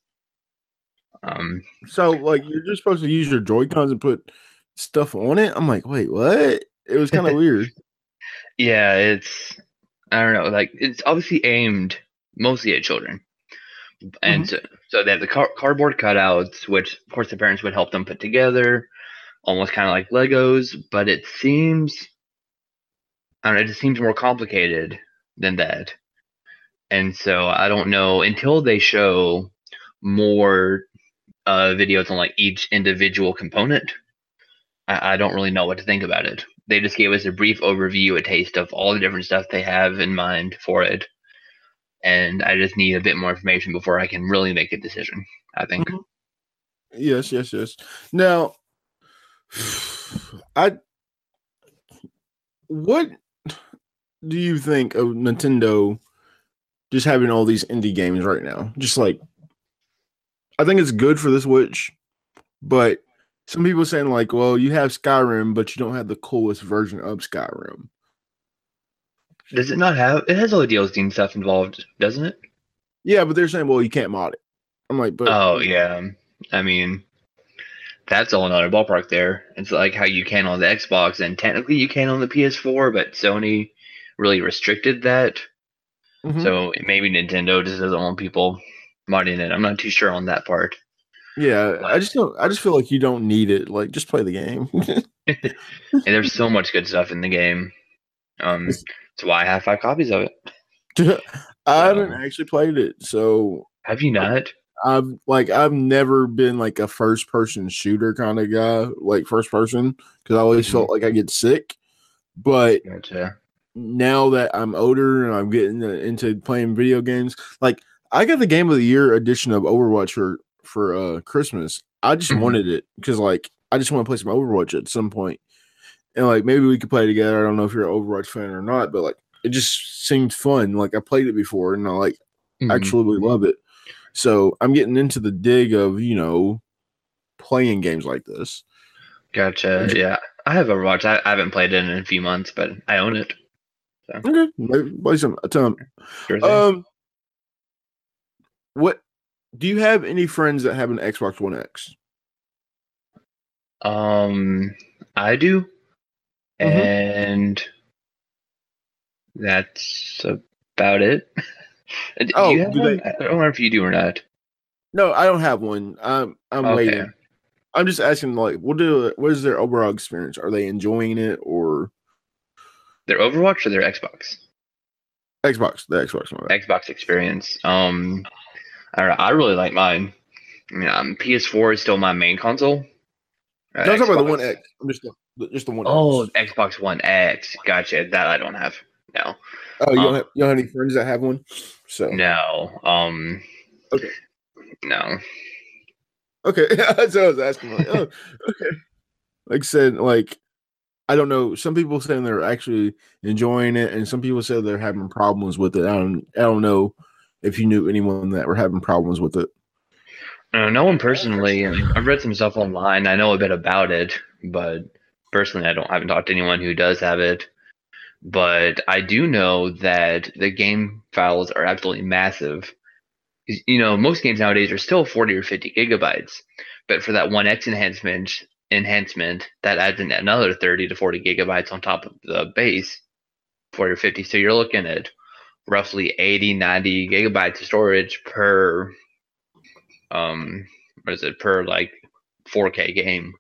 Um, so like you're just supposed to use your Joy Cons and put stuff on it. I'm like, wait, what? It was kind of weird. Yeah, it's I don't know. Like it's obviously aimed mostly at children and mm-hmm. so, so they have the car- cardboard cutouts, which of course the parents would help them put together, almost kind of like Legos. But it seems, I don't know, it just seems more complicated than that. And so I don't know until they show more uh, videos on like each individual component. I, I don't really know what to think about it. They just gave us a brief overview, a taste of all the different stuff they have in mind for it, and I just need a bit more information before I can really make a decision. I think. Mhm. Yes, yes, yes. Now, I what do you think of Nintendo just having all these indie games right now? Just like I think it's good for the Switch, but some people saying like, well, you have Skyrim, but you don't have the coolest version of Skyrim. Does it not have? It has all the DLC and stuff involved, doesn't it? Yeah, but they're saying, well, you can't mod it. I'm like, but Oh yeah. I mean, that's all another ballpark there. It's like how you can on the Xbox, and technically you can on the PS4, but Sony really restricted that. Mhm. So maybe Nintendo just doesn't want people modding it. I'm not too sure on that part. yeah, I just don't. I just feel like you don't need it. Like, just play the game. And there's so much good stuff in the game. Um, that's why I have five copies of it. I haven't actually played it, so Have you not? I've like I've never been like a first person shooter kind of guy, like first person, because I always felt like I get sick. But Gotcha. now that I'm older and I'm getting into playing video games, like I got the game of the year edition of Overwatch for for uh Christmas. I just Mhm. wanted it because like I just want to play some Overwatch at some point, and like maybe we could play together. I don't know if you're an Overwatch fan or not, but like it just seemed fun. Like I played it before, and I like Mhm. actually love it. So I'm getting into the dig of you know playing games like this. Gotcha. Yeah, I have Overwatch. I, I haven't played it in a few months, but I own it. Okay, maybe play some a ton. Sure. Um, what do you have any friends that have an Xbox One X? Um, I do, Mhm. and that's about it. Do Oh, do they- I don't know if you do or not. No, I don't have one. I'm I'm Okay. waiting. I'm just asking, like, what do what is their overall experience? Are they enjoying it or Their Overwatch or their Xbox? Xbox? The Xbox One. Xbox experience. Um, I know. I really like mine. I mean, um, PS4 is still my main console. Uh, No, I'm talking about the One X. I'm just the, just the One. Oh, X. Xbox One X. Gotcha. That I don't have. No. oh, you um, don't have you don't have any friends that have one? So No. Um. Okay. No. Okay, that's what I was asking. Like, oh, okay. Like I said, like I don't know. Some people saying they're actually enjoying it, and some people say they're having problems with it. I don't. I don't know if you knew anyone that were having problems with it. No, no one personally. I've read some stuff online. I know a bit about it, but personally, I don't I haven't talked to anyone who does have it. But I do know that the game files are absolutely massive. You know, most games nowadays are still 40 or 50 gigabytes, but for that 1x enhancement, enhancement that adds in another 30 to 40 gigabytes on top of the base, 40 or 50. So you're looking at roughly 80, 90 gigabytes of storage per um what is it per like 4K game,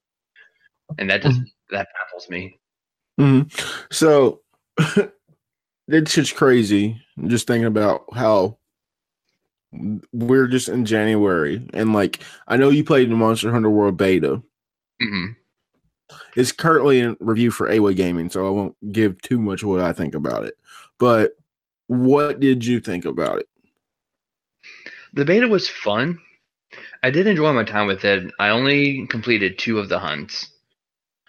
and that just that baffles me. So it's just crazy. Just thinking about how we're just in January, and like I know you played the Monster Hunter World beta. hmm It's currently in review for AWA Gaming, so I won't give too much what I think about it. But what did you think about it? The beta was fun. I did enjoy my time with it. I only completed two of the hunts,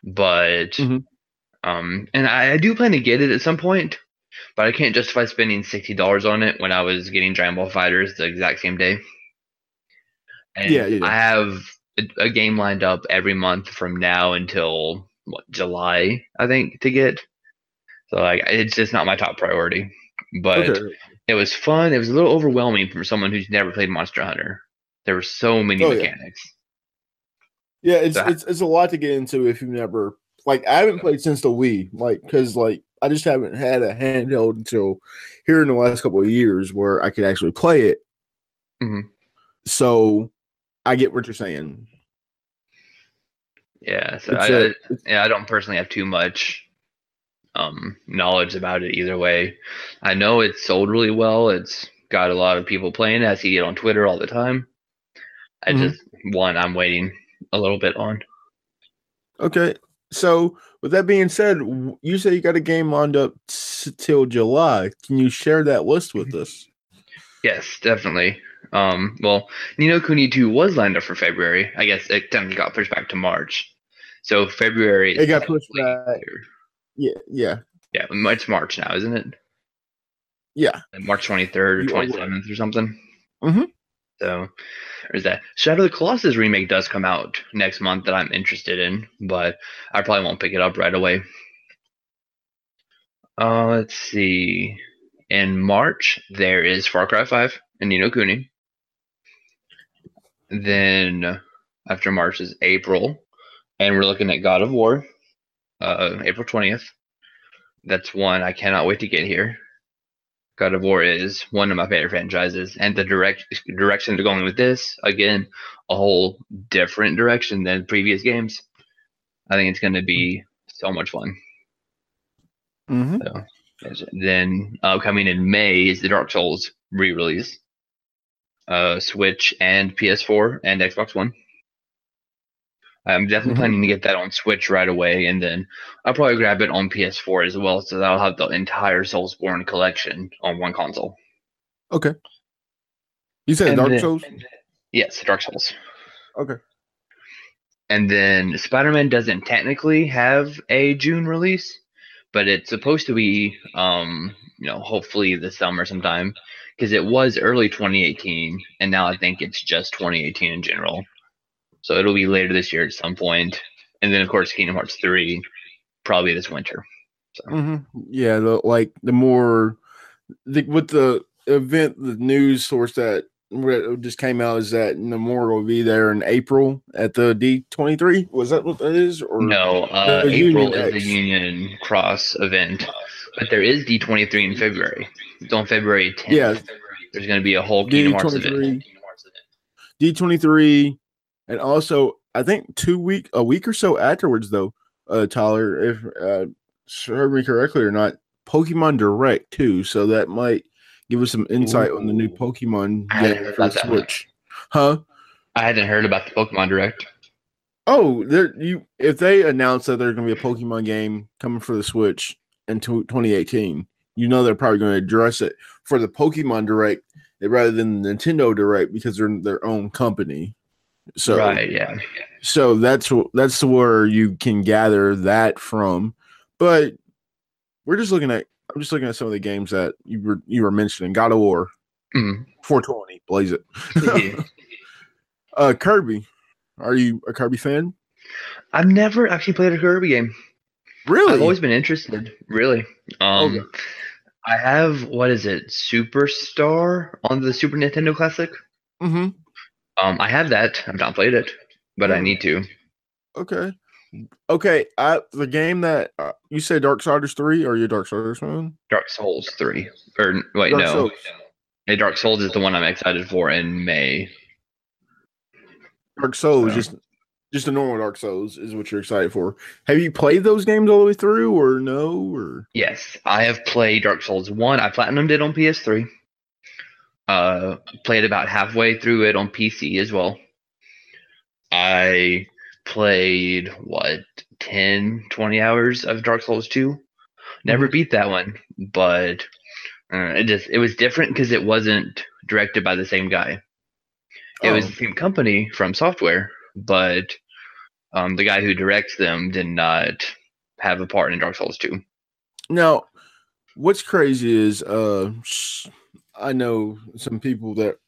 but Mhm. um, and I, I do plan to get it at some point, but I can't justify spending sixty dollars on it when I was getting Dragon Ball FighterZ the exact same day. And Yeah, yeah, yeah. I have a, a game lined up every month from now until what July, I think, to get. So like, it's just not my top priority. But Okay. it was fun. It was a little overwhelming for someone who's never played Monster Hunter. There were so many Oh, mechanics. Yeah, it's That- it's it's a lot to get into if you've never like I haven't played since the Wii, like because like I just haven't had a handheld until here in the last couple of years where I could actually play it. Mhm. So I get what you're saying. Yeah, so It's I, a- I, yeah, I don't personally have too much um, knowledge about it either way. I know it's sold really well. It's got a lot of people playing it. I see it on Twitter all the time. I Mhm. just one I'm waiting a little bit on. Okay, So, with that being said, you say you got a game lined up s- till July. Can you share that list with us? Yes, definitely. Um, well, Ni no Kuni 2 was lined up for February. I guess it then got pushed back to March. So February. It got pushed back. here. Yeah, yeah, Yeah, it's March now, isn't it? yeah. Like March 23rd or You 27th or something. Mhm. So there's that. Shadow of the Colossus remake does come out next month that I'm interested in, but I probably won't pick it up right away. Uh, let's see. In March, there is Far Cry 5 and Ni no Kuni. Then after March is April, and we're looking at God of War, uh, April 20th. That's one I cannot wait to get here. God of War is one of my favorite franchises, and the direct direction they're going with this again, a whole different direction than previous games. I think it's going to be so much fun. Mm-hmm. So, then uh, coming in May is the Dark Souls re-release, uh, Switch and PS4 and Xbox One. I'm definitely Mhm. planning to get that on Switch right away, and then I'll probably grab it on PS4 as well, so that I'll have the entire Soulsborne collection on one console. Okay. You said And Dark then- Souls. Yes, Dark Souls. Okay. And then Spider-Man doesn't technically have a June release, but it's supposed to be, um, you know, hopefully this summer sometime, because it was early 2018, and now I think it's just 2018 in general. So it'll be later this year at some point, and then of course Kingdom Hearts 3, probably this winter. hmm Yeah, the, like the more the, with the event, the news source that just came out is that Nomura will be there in April at the D twenty three. Was that what that is? Or No, uh, April Union is the Union Cross event, but there is D23 in February. It's on February 10th. Yeah. There's going to be a whole Kingdom Hearts D23. event. D twenty three, and also I think two week a week or so afterwards though, uh, Tyler, if uh, heard me correctly or not, Pokemon Direct too. So that might give us some insight on the new Pokemon game for. Switch. Huh? I hadn't heard about the Pokemon Direct. Oh, there you if they announce that there's going to be a Pokemon game coming for the Switch in tw 2018, you know they're probably going to address it for the Pokemon Direct rather than the Nintendo Direct because they're their own company. So right, yeah. so that's that's where you can gather that from. But we're just looking at I'm just looking at some of the games that you were you were mentioning. God of War, Mm. 420, blaze it. Yeah. uh Kirby. Are you a Kirby fan? I've never actually played a Kirby game. Really? I've always been interested, really. Um, Okay. I have what is it, Superstar on the Super Nintendo Classic. mm-hmm. Um, I have that. I've not played it, but I need to. Okay. Okay. I the game that uh, you say Dark Darksiders 3 or you a Darksiders fan? Dark Souls three, or wait, Dark no, Souls. Hey, Dark Souls is the one I'm excited for in May. Dark Souls, So- just just a normal Dark Souls is what you're excited for. Have you played those games all the way through or no? Or Yes, I have played Dark Souls one. I platinumed it on PS3. Uh, played about halfway through it on PC as well. I played what 10, 20 hours of Dark Souls two. Never beat that one, but uh, it just it was different because it wasn't directed by the same guy. It was Oh. the same company FromSoftware, but um, the guy who directs them did not have a part in Dark Souls 2. Now, what's crazy is uh I know some people that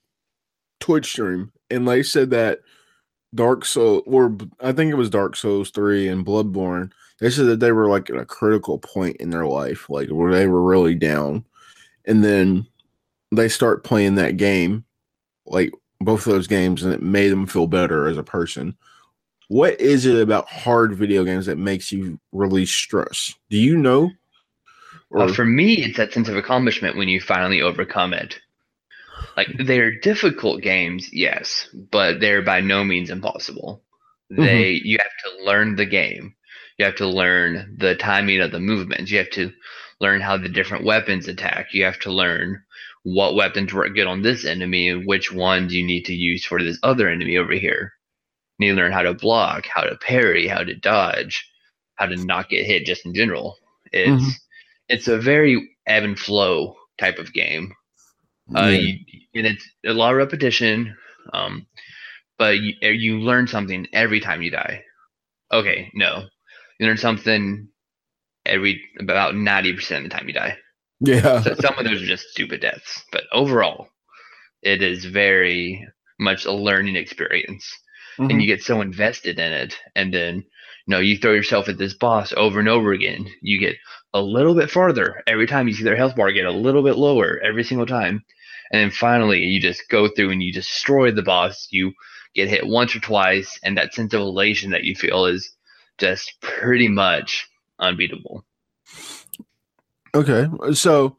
Twitch stream and they said that Dark Soul or I think it was Dark Souls 3 and Bloodborne, they said that they were like at a critical point in their life, like where they were really down. And then they start playing that game, like both of those games, and it made them feel better as a person. What is it about hard video games that makes you release stress? Do you know? Uh, for me, it's that sense of accomplishment when you finally overcome it. Like they're difficult games, yes, but they're by no means impossible. They you have to learn the game. You have to learn the timing of the movements. You have to learn how the different weapons attack. You have to learn what weapons work good on this enemy and which ones you need to use for this other enemy over here. You need to learn how to block, how to parry, how to dodge. how to not get hit just in general. It's Mhm. It's a very ebb and flow type of game. Uh, you, and it's a lot of repetition, um, but you, uh, you learn something every time you die. Okay, no, you learn something every about ninety percent of the time you die. yeah. So some of those are just stupid deaths, but overall, it is very much a learning experience, Mhm. and you get so invested in it, and then you know you throw yourself at this boss over and over again. You get a little bit farther every time you see their health bar get a little bit lower every single time, and then finally you just go through and you destroy the boss. You get hit once or twice, and that sense of elation that you feel is just pretty much unbeatable. Okay, so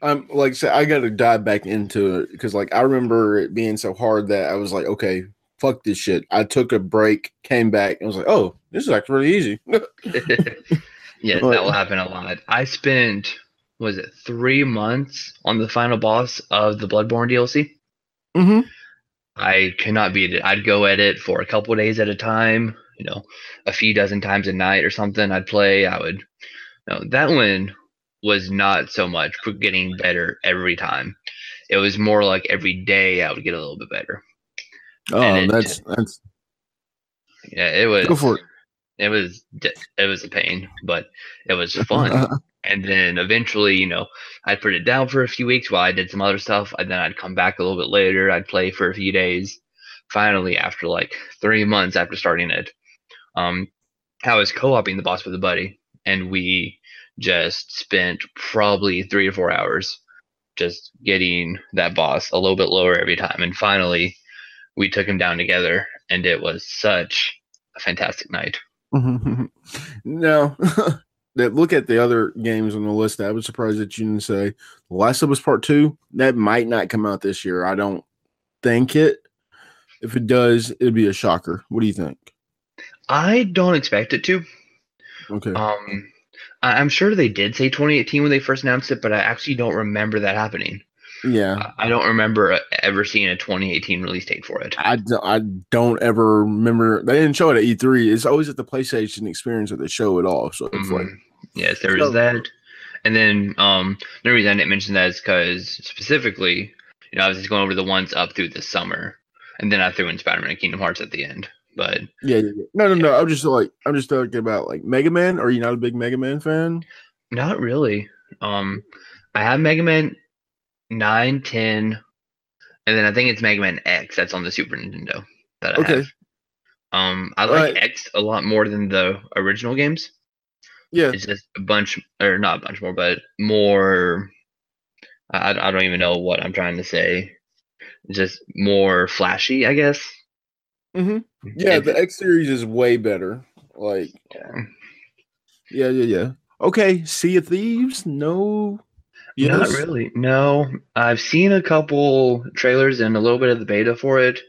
I'm like I said, I got to dive back into it because like I remember it being so hard that I was like, okay, fuck this shit. I took a break, came back, and was like, oh, this is actually really easy. yes, But- that will happen a lot. I spent was it three months on the final boss of the Bloodborne DLC. mm-hmm. I cannot beat it. I'd go at it for a couple days at a time, you know, a few dozen times a night or something. I'd play. I would, you know, that one was not so much for getting better every time. It was more like every day I would get a little bit better. Oh, it- that's that's Yeah, it was. go for it. It was it was a pain, but it was fun. and then eventually, you know, I'd put it down for a few weeks while I did some other stuff, and then I'd come back a little bit later. I'd play for a few days. Finally, after like three months after starting it, um, I was co-oping the boss with a buddy, and we just spent probably three to four hours just getting that boss a little bit lower every time. And finally, we took him down together, and it was such a fantastic night. no, that look at the other games on the list. I was surprised that you didn't say The Last of Us Part Two. That might not come out this year. I don't think it. If it does, it'd be a shocker. What do you think? I don't expect it to. Okay. Um, I- I'm sure they did say 2018 when they first announced it, but I actually don't remember that happening. Yeah. I don't remember ever seeing a 2018 release date for it. I, do, I don't ever remember. They didn't show it at E3. It's always at the PlayStation experience that they show it all. So it's like, Mhm. yes, there So- is that. And then um, the reason I didn't mention that is because specifically, you know, I was just going over the ones up through the summer, and then I threw in Spider-Man and Kingdom Hearts at the end. But yeah, yeah, yeah. No, no, no. I'm just like, I'm just talking about like Mega Man. Are you not a big Mega Man fan? Not really. Um, I have Mega Man 9, 10, and then I think it's Mega Man X that's on the Super Nintendo that I Okay. have. Um, I like Right. X a lot more than the original games. Yeah. It's just a bunch, or not a bunch more, but more. I, I don't even know what I'm trying to say. Just more flashy, I guess. hmm Yeah, It- the X series is way better. Like, yeah. yeah, yeah, yeah. Okay, Sea of Thieves. No. Not really. No, I've seen a couple trailers and a little bit of the beta for it.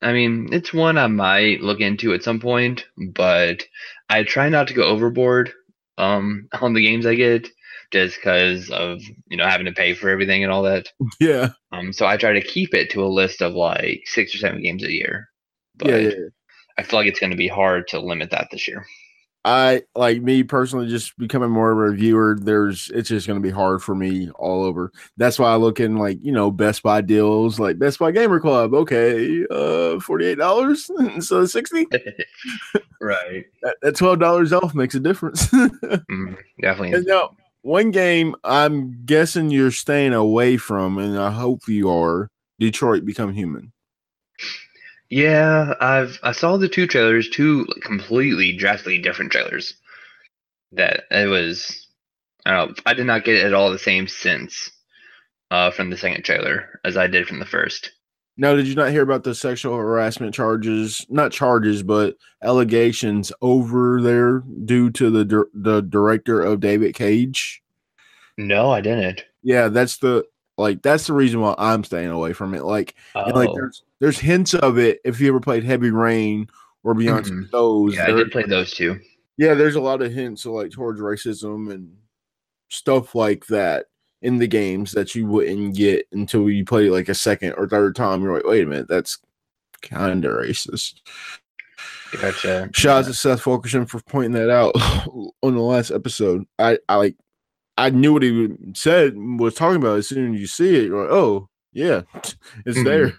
I mean, it's one I might look into at some point, but I try not to go overboard um, on the games I get, just because of you know having to pay for everything and all that. Yeah. Um, so I try to keep it to a list of like six or seven games a year. But Yeah, yeah, yeah. I feel like it's going to be hard to limit that this year. I like me personally just becoming more of a reviewer. There's it's just going to be hard for me all over. That's why I look in like you know Best Buy deals, like Best Buy Gamer Club. Okay, uh, forty eight dollars instead of sixty. right. That, that twelve dollars off makes a difference. Mm, definitely. now one game I'm guessing you're staying away from, and I hope you are. Detroit Become Human. Yeah, I've I saw the two trailers, two completely drastically different trailers. That it was, I don't know, I did not get at all the same sense uh, from the second trailer as I did from the first. Now, did you not hear about the sexual harassment charges? Not charges, but allegations over there due to the the director of David Cage. No, I didn't. Yeah, that's the like that's the reason why I'm staying away from it. Like, and, like Oh, there's there's hints of it if you ever played Heavy Rain or Beyond Mhm. Souls. yeah, I did play those two. yeah, there's a lot of hints of like towards racism and stuff like that in the games that you wouldn't get until you play like a second or third time. You're like, wait a minute, that's kind of racist. Gotcha. Shout out to Seth Fulkerson for pointing that out on the last episode. I, I like I knew what he said was talking about as soon as you see it. You're like, oh yeah, it's Mhm. there.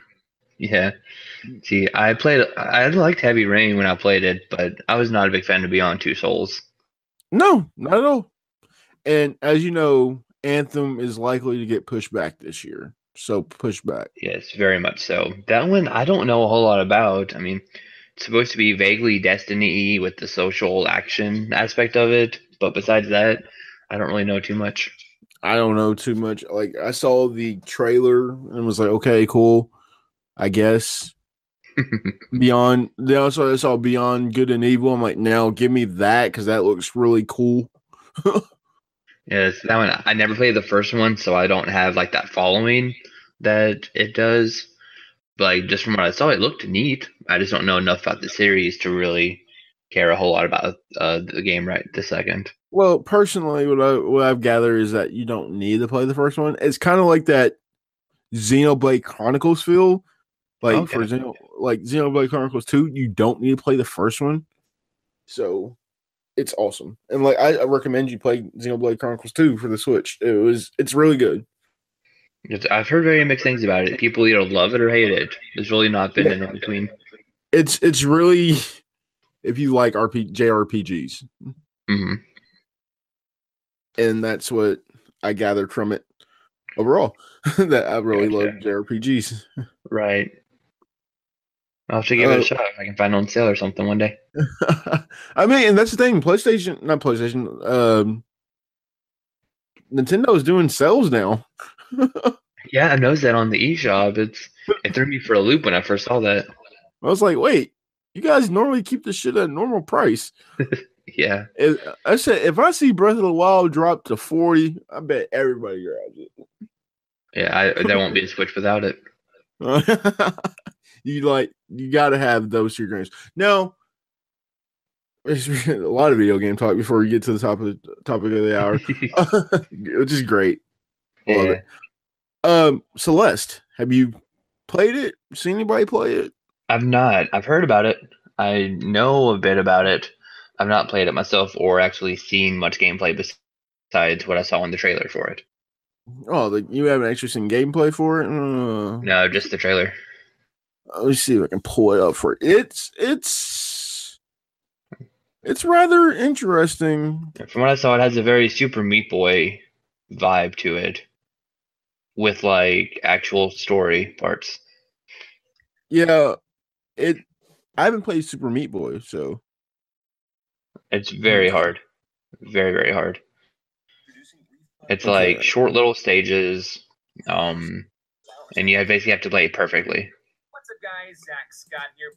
Yeah. See, I played. I liked Heavy Rain when I played it, but I was not a big fan of Beyond Two Souls. No, not at all. And as you know, Anthem is likely to get pushed back this year. So push back. Yes, very much so. That one I don't know a whole lot about. I mean, it's supposed to be vaguely Destiny with the social action aspect of it, but besides that, I don't really know too much. I don't know too much. Like I saw the trailer and was like, okay, cool. I guess. Beyond they also I saw Beyond Good and Evil. I'm like, now give me that because that looks really cool. Yes, that one I never played the first one, so I don't have like that following that it does. But like just from what I saw, it looked neat. I just don't know enough about the series to really care a whole lot about uh, the game right this second. Well, personally, what I what I've gathered is that you don't need to play the first one. It's kind of like that Xenoblade Chronicles feel. Like for Okay. Xeno, like Xenoblade Chronicles 2, you don't need to play the first one. So it's awesome. And like I, I recommend you play Xenoblade Chronicles 2 for the Switch. It was it's really good. It's, I've heard very mixed things about it. People either love it or hate it. There's really not been an in between. It's it's really if you like RP JRPGs. hmm And that's what I gathered from it overall. that I really Gotcha. love JRPGs. Right. I'll have to give it Uh, a shot if I can find it on sale or something one day. I mean, and that's the thing. PlayStation, not PlayStation. Um, Nintendo is doing sales now. Yeah, I noticed that on the eShop. It's it threw me for a loop when I first saw that. I was like, wait, you guys normally keep the shit at normal price. Yeah. If- I said, if I see Breath of the Wild drop to forty, I bet everybody grabs it. Yeah, I, there won't be a Switch without it. you like, you got to have those two games. Now, it's a lot of video game talk before we get to the top of the topic of the hour, which is great. Love yeah. it. Um, Celeste, have you played it? Seen anybody play it? I've not. I've heard about it. I know a bit about it. I've not played it myself or actually seen much gameplay besides what I saw in the trailer for it. Oh, like you haven't actually seen gameplay for it? Uh, No, just the trailer. let me see if I can pull it up for it. It's it's it's rather interesting. From what I saw, it has a very Super Meat Boy vibe to it, with like actual story parts. Yeah, it. I haven't played Super Meat Boy, so It's very hard, very very hard. It's Okay. like short little stages, um, and you have- basically have to play it perfectly. What's up, guys? Zack Scott here.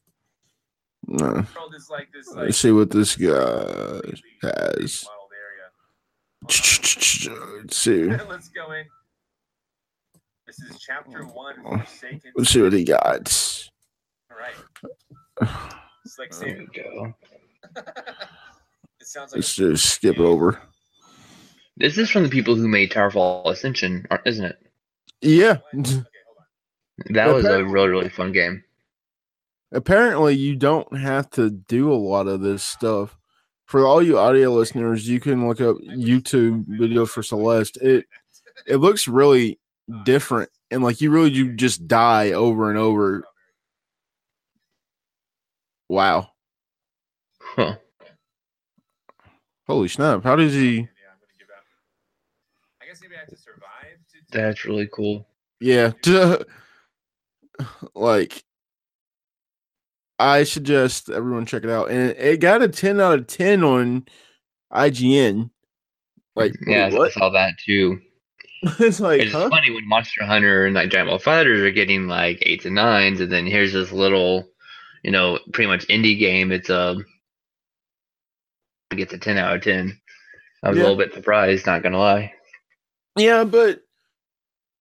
no. World is like this. Let's see what this guy has. Let's see. Let's go in. This is chapter one. Forsaken. Let's see what he got. All right. It's like There saying. we go. it sounds like. Let's just skip it over. This is from the people who made Towerfall Ascension, isn't it? Yeah. Okay. That was a really really fun game. Apparently, you don't have to do a lot of this stuff. For all you audio listeners, you can look up YouTube videos for Celeste. It it looks really different, and like you really do just die over and over. Wow! Huh. Holy snap! How does he? Yeah, I'm gonna give out. I guess maybe I have to survive. To, to That's really cool. Yeah, like I suggest everyone check it out, and it, it got a ten out of ten on IGN. Like, yeah, wait, I saw that too. it's like, It's huh? funny when Monster Hunter and like Giant Ball Fighters are getting like eights and nines, and then here's this little, you know, pretty much indie game. It's a it gets a ten out of ten. I was Yeah. a little bit surprised, not gonna lie. Yeah, but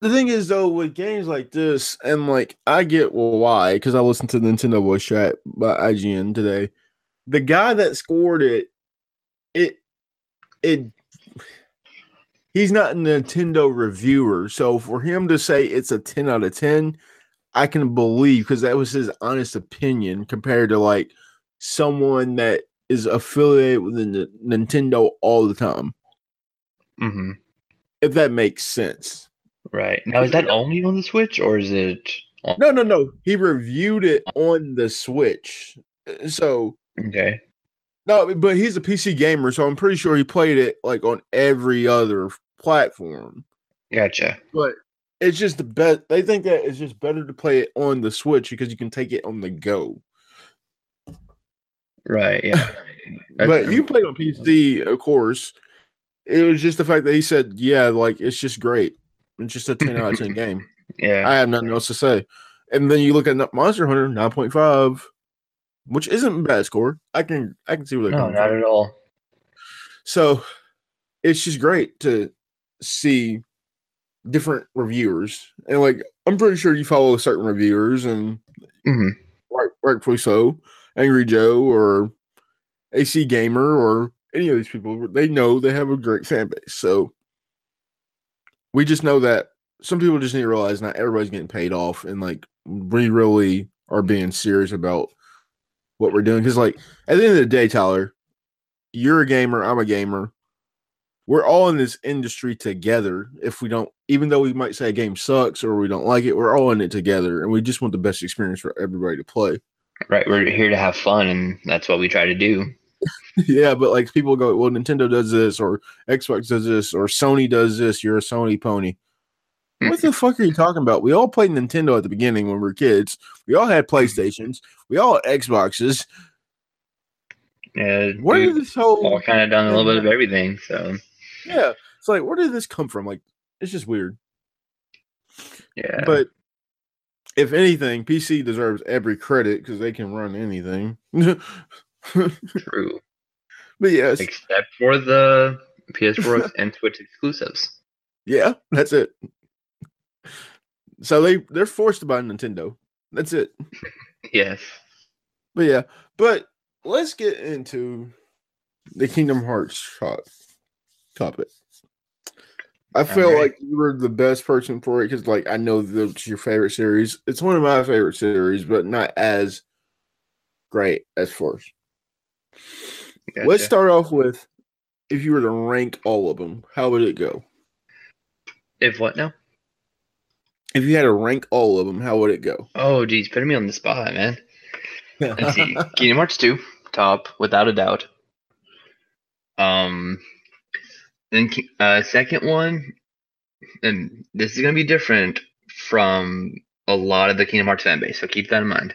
the thing is, though, with games like this, and like I get well why, because I listened to the Nintendo Voice Chat by IGN today. The guy that scored it, it, it, he's not a Nintendo reviewer, so for him to say it's a ten out of ten, I can believe because that was his honest opinion compared to like someone that is affiliated with the N- Nintendo all the time. Mm-hmm. If that makes sense. Right. Now, is that only on the Switch or is it? On- No, no, no. He reviewed it on the Switch. So okay. no, but he's a PC gamer, so I'm pretty sure he played it like on every other platform. Gotcha. But it's just the best. They think that it's just better to play it on the Switch because you can take it on the go. Right. Yeah. but you play on PC, of course. It was just the fact that he said, "Yeah, like it's just great. It's just a ten out of ten game." Yeah. I have nothing else to say. And then you look at Monster Hunter nine point five, which isn't a bad score. I can I can see where they're no, coming not from. at all. So it's just great to see different reviewers, and like I'm pretty sure you follow certain reviewers, and Mhm. right, rightfully so. Angry Joe or AC Gamer or any of these people, they know they have a great fan base. So we just know that some people just need to realize not everybody's getting paid off, and like we really are being serious about what we're doing. Because like at the end of the day, Tyler, you're a gamer, I'm a gamer. We're all in this industry together. If we don't, even though we might say a game sucks or we don't like it, we're all in it together, and we just want the best experience for everybody to play. Right. We're here to have fun, and that's what we try to do. yeah, but like people go, well, Nintendo does this, or Xbox does this, or Sony does this. You're a Sony pony. Hmm. What the fuck are you talking about? We all played Nintendo at the beginning when we were kids. We all had hmm. PlayStations. We all had Xboxes. Yeah. Where we've did this whole all kind of done a little bit of everything. So yeah? It's like where did this come from? Like it's just weird. yeah. But if anything, PC deserves every credit because they can run anything. True. But yes, Except for the PS4 and Switch exclusives. yeah, that's it. So they they're forced to buy Nintendo. That's it. Yes. But yeah, but let's get into the Kingdom Hearts shot topic. I feel Alright. like you were the best person for it because, like, I know that's your favorite series. It's one of my favorite series, but not as great as Force. Let's start off with if you were to rank all of them, how would it go? If what now? If you had to rank all of them, how would it go? Oh, geez, putting me on the spot, man. Let's see. Kingdom Hearts 2, top, without a doubt. Um, then uh, second one, and this is gonna be different from a lot of the Kingdom Hearts fan base, so keep that in mind.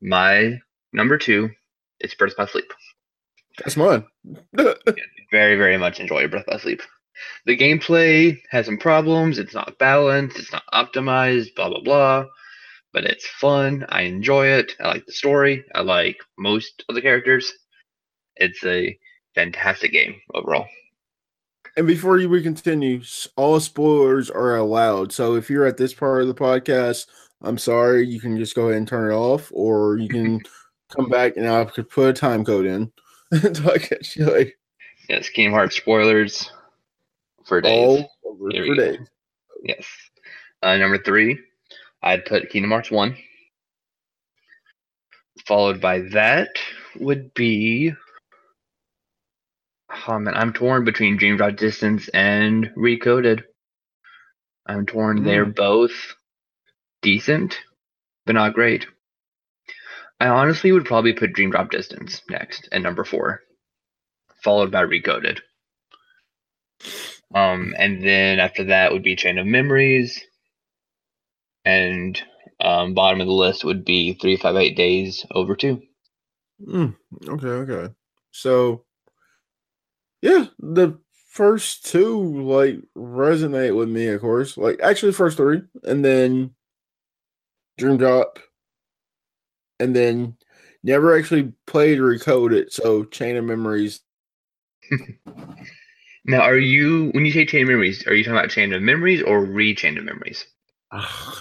My number two is Birth by Sleep. That's mine. Very, very much enjoy Birth by Sleep. The gameplay has some problems. It's not balanced. It's not optimized. Blah blah blah. But it's fun. I enjoy it. I like the story. I like most of the characters. It's a fantastic game overall. And before you we continue, all spoilers are allowed. So if you're at this part of the podcast, I'm sorry, you can just go ahead and turn it off, or you can come back and I could put a time code in. until I catch you later. Yes, Kingdom Hearts spoilers for days. all over Here for go. days. Yes. Uh, number three, I'd put Kingdom Hearts 1. Followed by that would be. Oh man, I'm torn between Dream Drop Distance and Recoded. I'm torn. They're both decent, but not great. I honestly would probably put Dream Drop Distance next at number four, followed by Recoded. Um, and then after that would be Chain of Memories, and um, bottom of the list would be three five eight days over two. Mm, okay, okay. So, yeah, the first two like resonate with me, of course. Like actually, first three, and then Dream Drop, and then never actually played or recoded. So, Chain of Memories. Now, are you when you say Chain of Memories, are you talking about Chain of Memories or Re Chain of Memories?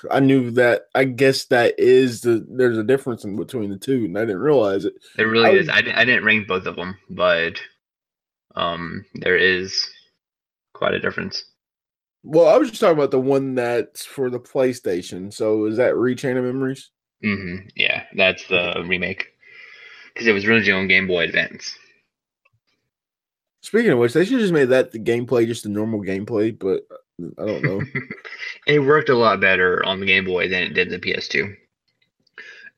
I knew that. I guess that is the there's a difference in between the two, and I didn't realize it. It really I is. I, I didn't rank both of them, but um, there is quite a difference. Well, I was just talking about the one that's for the PlayStation. So, is that Rechain of Memories? Mm-hmm. Yeah, that's the remake. because it was originally on Game Boy Advance. Speaking of which, they should just made that the gameplay just a normal gameplay, but I don't know. it worked a lot better on the Game Boy than it did the PS2.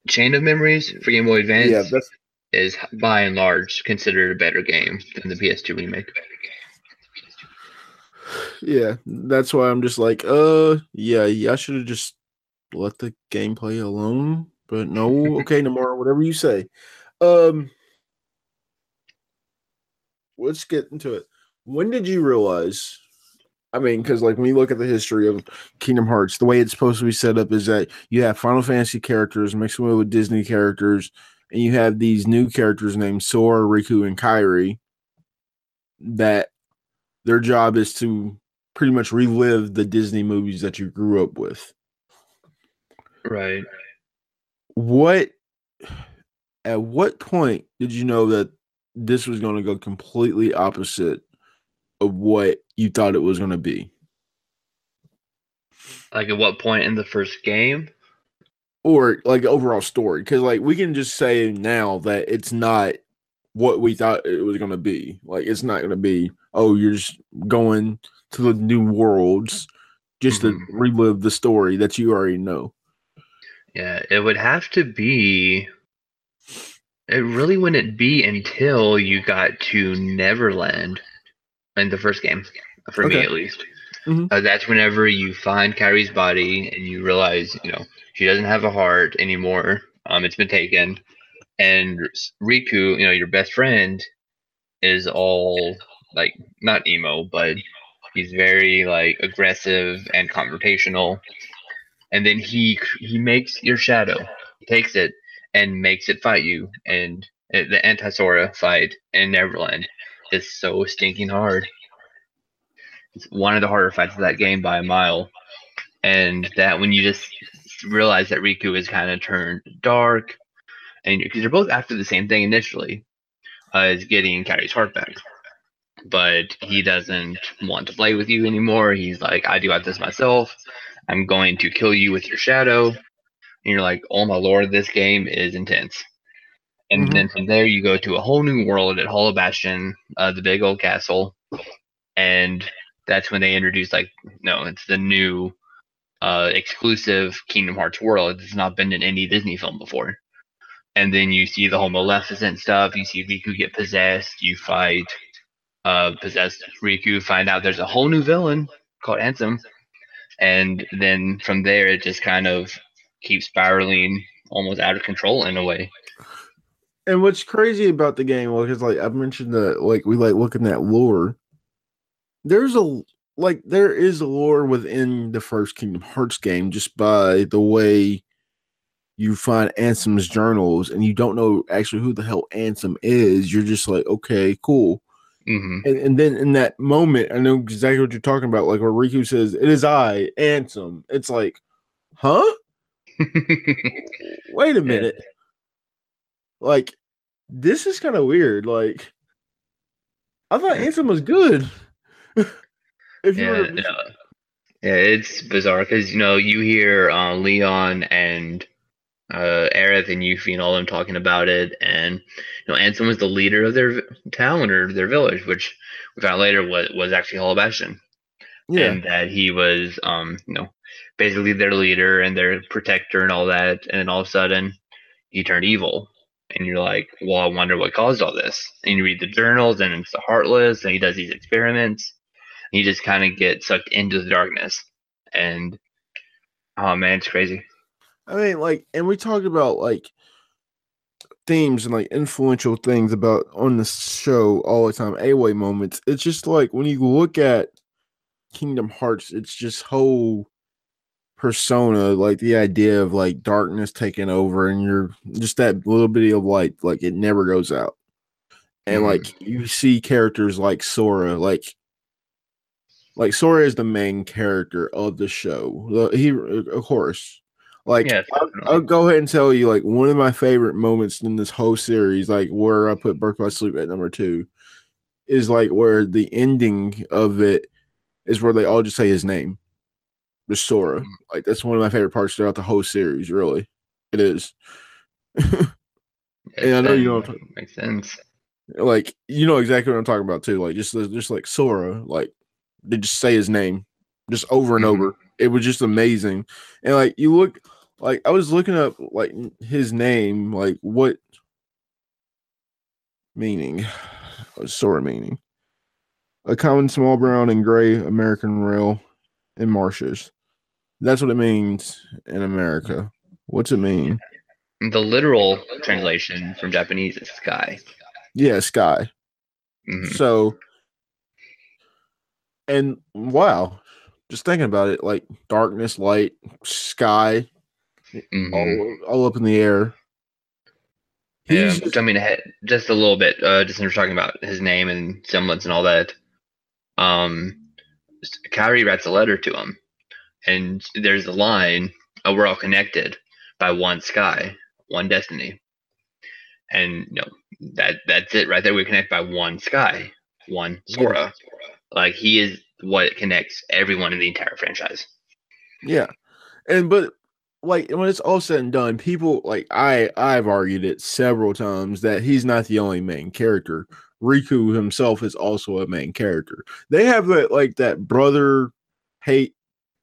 Chain of Memories for Game Boy Advance yeah, that's is by and large considered a better game than the PS2 remake. yeah, that's why I'm just like, uh, yeah, yeah, I should have just let the gameplay alone. But no, okay, Nomura, whatever you say. Um, let's get into it. When did you realize? I mean, because like when you look at the history of Kingdom Hearts, the way it's supposed to be set up is that you have Final Fantasy characters mixed with Disney characters, and you have these new characters named Sora, Riku, and Kairi. That their job is to pretty much relive the Disney movies that you grew up with. Right. What at what point did you know that this was going to go completely opposite of what you thought it was going to be? Like at what point in the first game? Or like overall story cuz like we can just say now that it's not what we thought it was going to be. Like it's not going to be oh you're just going to the new worlds just Mhm. to relive the story that you already know. Yeah, it would have to be. It really wouldn't be until you got to Neverland in the first game, for me at least. Mhm. Uh, that's whenever you find Kairi's body and you realize, you know, she doesn't have a heart anymore. Um, it's been taken, and Riku, you know, your best friend, is all like not emo, but he's very like aggressive and confrontational and then he he makes your shadow takes it and makes it fight you and uh, the anti-sora fight in neverland is so stinking hard one of the harder fights of that game by a mile and that when you just realize that riku is kind of turned dark and because they're both after the same thing initially uh, is getting Kairi's heart back but he doesn't want to play with you anymore he's like i do got this myself I'm going to kill you with your shadow. And you're like, oh my lord, this game is intense. And Mhm. then from there, you go to a whole new world at Hollow Bastion, uh, the big old castle. And that's when they introduce, like, no, it's the new uh, exclusive Kingdom Hearts world. It's not been in any Disney film before. And then you see the whole Maleficent stuff. You see Riku get possessed. You fight uh, possessed Riku. Find out there's a whole new villain called Ansem and then from there it just kind of keeps spiraling almost out of control in a way And what's crazy about the game, well, because like I've mentioned that, like we like looking at lore. There's a like there is a lore within the first Kingdom Hearts game just by the way you find Ansem's journals, and you don't know actually who the hell Ansem is. You're just like, okay, cool. hmm And, and then in that moment, I know exactly what you're talking about. Like where Riku says, "It is I, Ansem." It's like, huh? Wait a minute. Like, this is kind of weird. Like, I thought Ansem was good. If you yeah, no. yeah it's bizarre because you know you hear uh, leon and uh Aerith and Yuffie and all them talking about it and you know Ansem was the leader of their town or their village which we found later was, was actually Hollow Bastion. Yeah, and that he was um you know basically their leader and their protector and all that and then all of a sudden he turned evil. And you're like well i wonder what caused all this. And you read the journals and it's the heartless and he does these experiments you just kind of get sucked into the darkness and oh man it's crazy I mean, like, and we talked about like themes and like influential things about on the show all the time. A-way moments. It's just like when you look at Kingdom Hearts, it's just whole persona, like the idea of like darkness taking over, and you're just that little bit of light, like it never goes out. And Mhm. like you see characters like Sora, like like Sora is the main character of the show. He, of course, like Yeah, I'll. I'll go ahead and tell you, like one of my favorite moments in this whole series, like where I put Birth by Sleep at number two, is like where the ending of it is where they all just say his name, the Sora. Mm. Like that's one of my favorite parts throughout the whole series. Really, it is. And I know you I'm makes sense. like you know exactly what I'm talking about too. Like just just like Sora, like they just say his name just over and Mhm. over. It was just amazing. And like you look like I was looking up like his name, like what meaning Sora meaning. A common small brown and gray American rail in marshes. That's what it means in America. What's it mean? The literal translation from Japanese is sky. Yeah, sky. Mhm. So, and wow, just thinking about it, like darkness, light, sky, Mhm. all, all up in the air. Yeah, He's just- jumping ahead just a little bit, uh, just in talking about his name and semblance and all that. Um, Kairi writes a letter to him, and there's a line, uh, "We're all connected by one sky, one destiny," and you know that that's it right there. We connect by one sky, one Sora. Like he is what connects everyone in the entire franchise. yeah, and but like when it's all said and done, people like I I've argued it several times that he's not the only main character. Riku himself is also a main character. They have that like that brother hate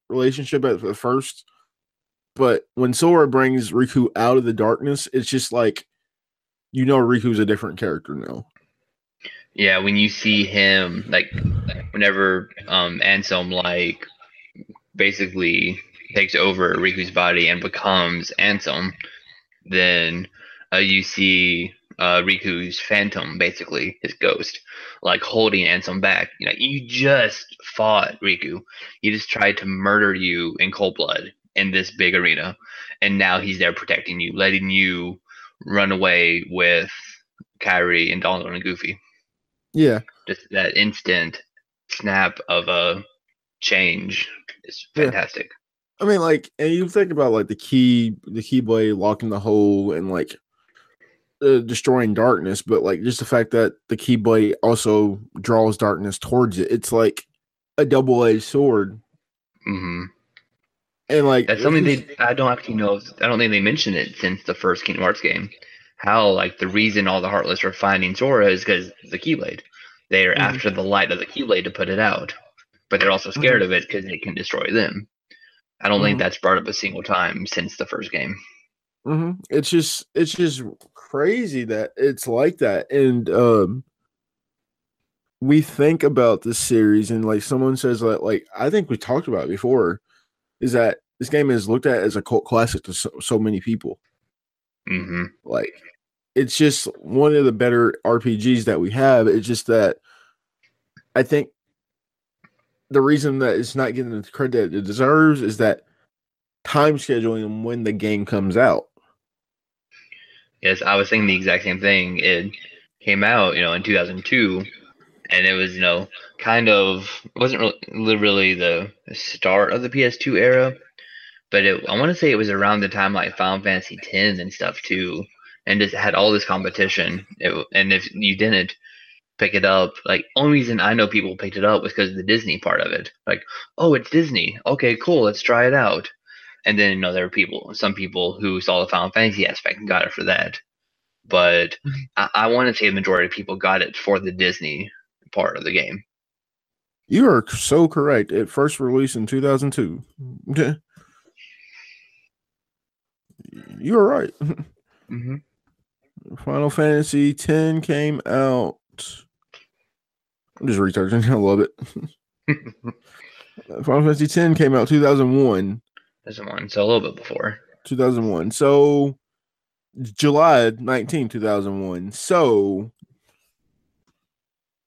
relationship at the first, but when Sora brings Riku out of the darkness, it's just like you know Riku's a different character now. Yeah, when you see him, like, whenever um Ansem like basically takes over Riku's body and becomes Ansem, then uh, you see uh, Riku's phantom, basically his ghost, like holding Ansem back. You know, you just fought Riku. He just tried to murder you in cold blood in this big arena, and now he's there protecting you, letting you run away with Kairi and Donald and Goofy Yeah, just that instant snap of a change is Yeah. fantastic. I mean, like, and you think about like the key, the keyblade locking the hole and like uh, destroying darkness, but like just the fact that the keyblade also draws darkness towards it, it's like a double edged sword. hmm And like That's something they I don't actually know. I don't think they mentioned it since the first Kingdom Hearts game. How like the reason all the Heartless are finding Sora is because the Keyblade. They are Mhm. after the light of the Keyblade to put it out, but they're also scared of it because it can destroy them. I don't Mhm. think that's brought up a single time since the first game. Mhm. It's just it's just crazy that it's like that. And um we think about this series and like someone says that like I think we talked about before is that this game is looked at as a cult classic to so, so many people. hmm Like it's just one of the better RPGs that we have. It's just that I think the reason that it's not getting the credit it deserves is that time scheduling and when the game comes out. Yes, I was thinking the exact same thing. It came out, you know, in 2002, and it was, you know, kind of wasn't really, really the start of the PS2 era, but it, I want to say it was around the time like Final Fantasy X and stuff too, and just had all this competition. It, and if you didn't pick it up, like only reason I know people picked it up was because of the Disney part of it. Like, oh, it's Disney. Okay, cool. Let's try it out. And then you know there were people, some people who saw the Final Fantasy aspect and got it for that. But I, I want to say the majority of people got it for the Disney part of the game. You are so correct. It first released in 2002. Okay. You are right. Mm-hmm. Final Fantasy X came out. I'm just researching. I love it. Final Fantasy X came out 2001. There's one, so a little bit before. 2001. So July 19, 2001. So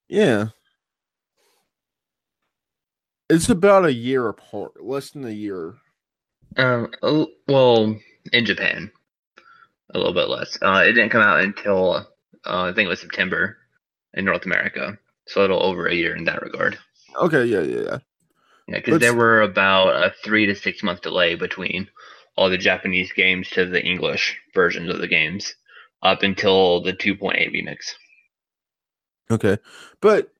yeah. It's about a year apart, less than a year. Um, well, in Japan, a little bit less. Uh, it didn't come out until uh, I think it was September in North America, so a little over a year in that regard. Okay, yeah, yeah, yeah. Yeah, because there were about a three to six month delay between all the Japanese games to the English versions of the games, up until the 2.8 remix. Okay. But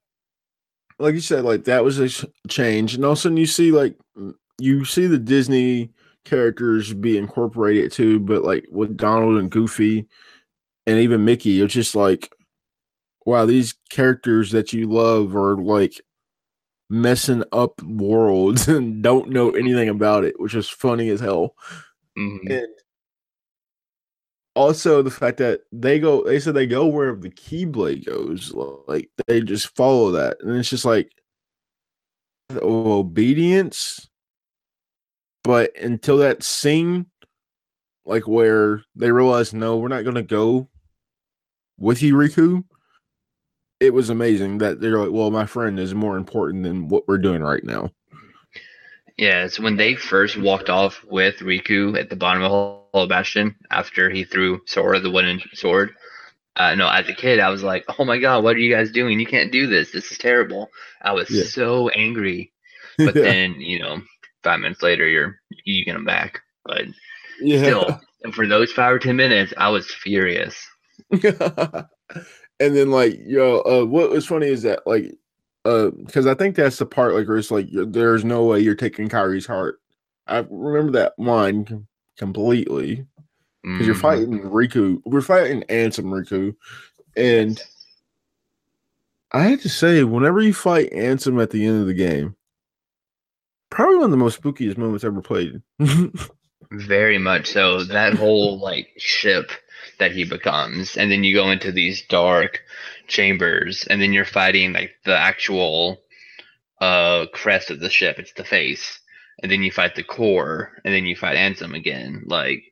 like you said, like that was a change. And all of a sudden you see like mm, you see the Disney characters be incorporated too, but like with Donald and Goofy, and even Mickey. It's just like, wow, these characters that you love are like messing up worlds and don't know anything about it, which is funny as hell. Mhm. And also the fact that they go, they said they go wherever the Keyblade goes. Like they just follow that, and it's just like obedience. But until that scene, like where they realize, no, we're not gonna go with you, Riku. It was amazing that they're like, well, my friend is more important than what we're doing right now. Yeah, it's when they first walked off with Riku at the bottom of Hollow Bastion after he threw Sora the wooden sword. Uh, no, as a kid, I was like, "Oh my god, what are you guys doing? You can't do this. This is terrible." I was Yeah. so angry. But yeah. then, you know, five minutes later, you're you get them back. But yeah. still, and for those five or ten minutes, I was furious. and then like yo uh what was funny is that like uh because i think that's the part like where it's like you're- there's no way you're taking Kairi's heart i remember that line com- completely because you're Mhm. fighting riku we're fighting ansem riku and i had to say whenever you fight ansem at the end of the game probably one of the most spookiest moments ever played Very much so. That whole like ship that he becomes, and then you go into these dark chambers, and then you're fighting like the actual uh crest of the ship. It's the face, and then you fight the core, and then you fight Ansem again. Like,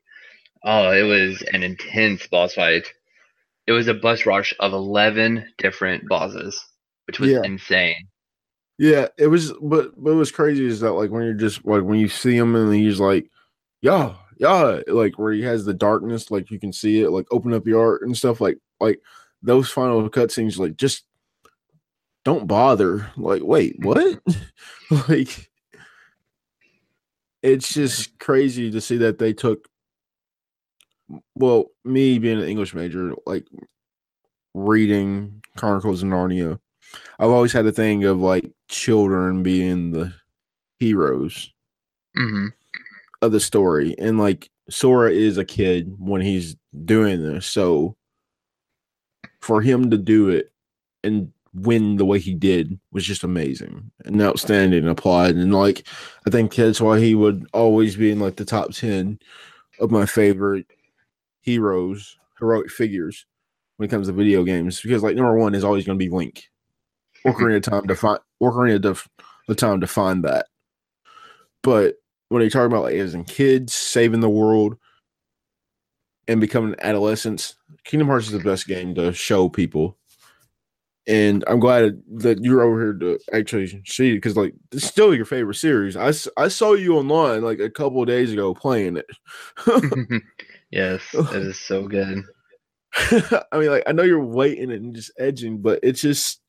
oh, it was an intense boss fight. It was a boss rush of eleven different bosses, which was Yeah. insane. Yeah, it was, but but what was crazy is that like when you're just like when you see him and he's like, yeah, yeah, like where he has the darkness, like you can see it, like open up your art and stuff, like like those final cutscenes, like just don't bother. Like, wait, what? like, it's just crazy to see that they took. Well, me being an English major, like reading Chronicles of Narnia, I've always had a thing of like children being the heroes hmm of the story. And like Sora is a kid when he's doing this. So for him to do it and win the way he did was just amazing and outstanding and applied. And like I think that's why he would always be in like the top 10 of my favorite heroes, heroic figures when it comes to video games. Because like number one is always gonna be Link. Ocarina of time to find Ocarina of the time to find that. But when you talk about like as in kids saving the world and becoming adolescents, Kingdom Hearts is the best game to show people. And I'm glad that you're over here to actually see it because like it's still your favorite series. I, I saw you online like a couple of days ago playing it. yes, it is so good. I mean, like I know you're waiting and just edging, but it's just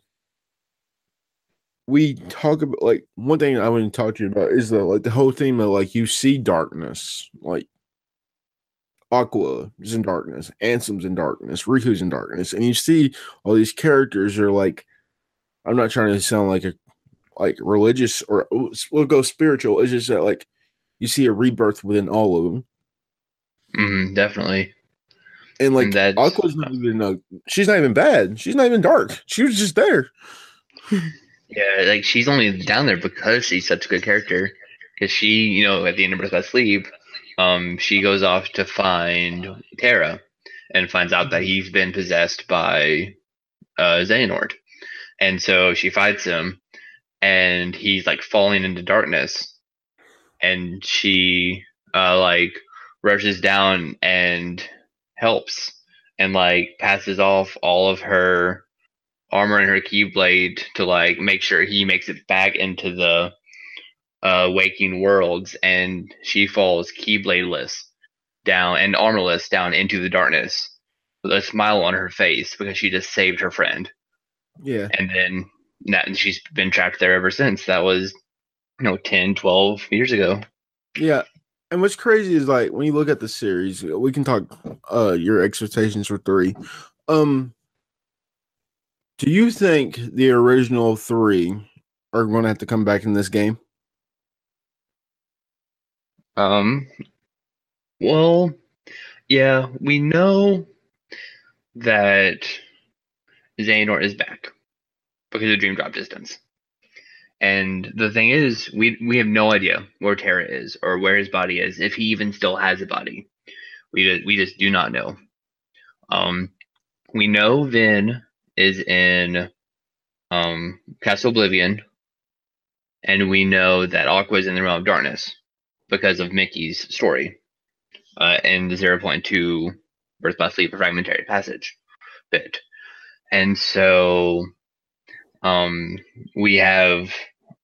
we talk about like one thing I want to talk to you about is the like the whole theme of like you see darkness, like Aqua is in darkness, Ansem's in darkness, Riku's in darkness, and you see all these characters are like I'm not trying to sound like a like religious or we'll go spiritual. It's just that like you see a rebirth within all of them. hmm definitely. And like And that's- Aqua's not even uh, she's not even bad. She's not even dark. She was just there. Yeah, like she's only down there because she's such a good character. Because she, you know, at the end of Birth by Sleep, um, she goes off to find Terra and finds out that he's been possessed by uh, Xehanort. And so she fights him, and he's like falling into darkness. And she, uh, like, rushes down and helps and, like, passes off all of her armor and her keyblade to like make sure he makes it back into the uh waking worlds and she falls keybladeless down and armorless down into the darkness with a smile on her face because she just saved her friend Yeah. and then that and she's been trapped there ever since that was you know 10 12 years ago Yeah. And what's crazy is like when you look at the series, we can talk uh your expectations for three. Um do you think the original three are gonna have to come back in this game? Um, well, yeah, we know that Xehanort is back because of Dream Drop Distance. And the thing is, we we have no idea where Terra is or where his body is, if he even still has a body. We just, we just do not know. Um, we know Ven is in um, Castle Oblivion, and we know that Aqua is in the Realm of Darkness because of Mickey's story uh, in the 0.2 Birth by Sleep Fragmentary Passage bit. And so um, we have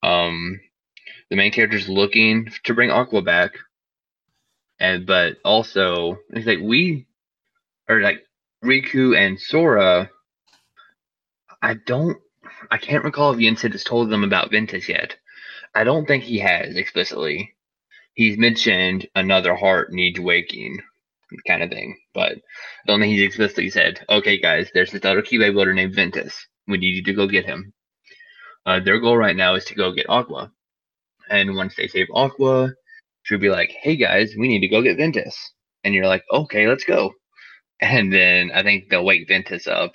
um, the main characters looking to bring Aqua back, and but also it's like we or like Riku and Sora. I don't, I can't recall if Yensid has told them about Ventus yet. I don't think he has explicitly. He's mentioned another heart needs waking, kind of thing, but I don't think he's explicitly said, "Okay, guys, there's this other Keyblade wielder named Ventus. We need you to go get him." Uh, their goal right now is to go get Aqua, and once they save Aqua, she'll be like, "Hey guys, we need to go get Ventus," and you're like, "Okay, let's go." And then I think they'll wake Ventus up,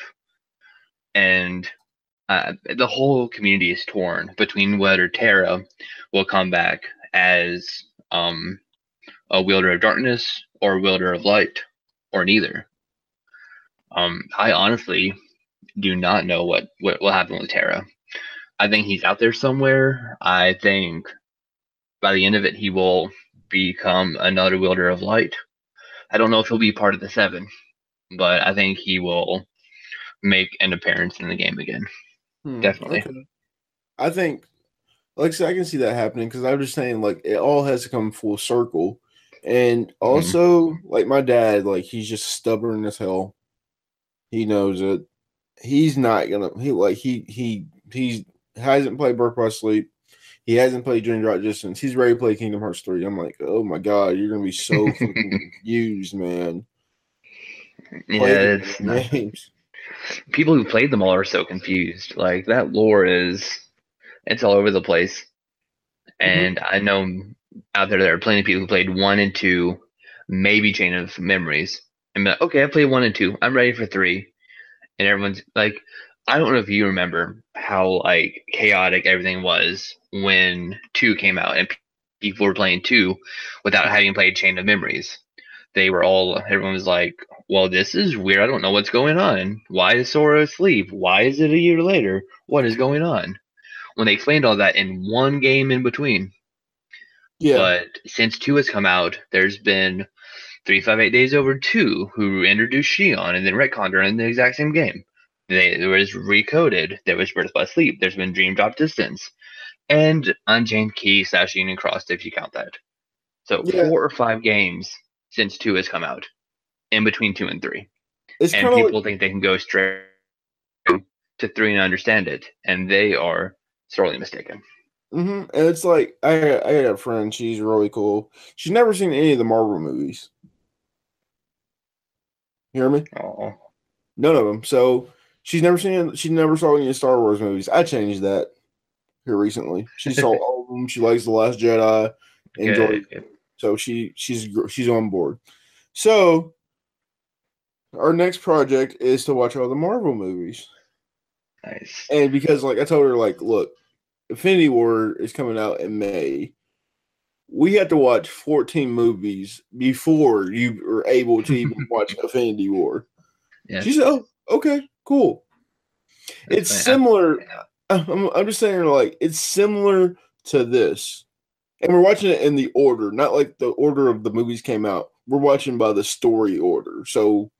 and uh, the whole community is torn between whether Terra will come back as um, a wielder of darkness or a wielder of light, or neither. Um, I honestly do not know what, what will happen with Terra. I think he's out there somewhere. I think by the end of it, he will become another wielder of light. I don't know if he'll be part of the seven, but I think he will make an appearance in the game again. Hmm, Definitely. okay. I think, like I said, I can see that happening because I'm just saying, like, it all has to come full circle. And also, like, my dad, like, he's just stubborn as hell. He knows it. He's not gonna, he, like, he, he, he hasn't played Birth by Sleep. He hasn't played Dream Drop Distance. He's ready to play Kingdom Hearts 3. I'm like, oh my God, you're going to be so fucking confused, man. Yeah, Play the it's games. People who played them all are so confused. Like that lore is, it's all over the place. Mm-hmm. And I know out there there are plenty of people who played one and two, maybe Chain of Memories, and be like, okay, I played one and two. I'm ready for three. And everyone's like, I don't know if you remember how like chaotic everything was when two came out and people were playing two without having played Chain of Memories. They were all everyone was like, well, this is weird. I don't know what's going on. Why is Sora asleep? Why is it a year later? What is going on? When they explained all that in one game in between. Yeah. But since two has come out, there's been three five eight days over two who introduced Xion and then retconned her in the exact same game. They, there was recoded. There was Birth by Sleep. There's been Dream Drop Distance, and Unchained Key slash Union Crossed if you count that. So Yeah. four or five games since two has come out, in between two and three it's and people like, think they can go straight to three and understand it, and they are sorely mistaken. Mm-hmm. and it's like, I, I got a friend. She's really cool. She's never seen any of the Marvel movies. You hear me? Oh, None of them. So she's never seen. She never saw any of the Star Wars movies. I changed that here recently. She saw all of them. She likes the Last Jedi. Enjoyed. So she she's she's on board. So our next project is to watch all the Marvel movies. Nice. And because like I told her, like, look, Infinity War is coming out in May. We had to watch 14 movies before you were able to even watch Infinity War. Yeah. She said, "Oh, okay, cool." It's That's fine. similar. I'm, I'm just saying, like, it's similar to this, and we're watching it in the order, not like the order of the movies came out. We're watching by the story order. So,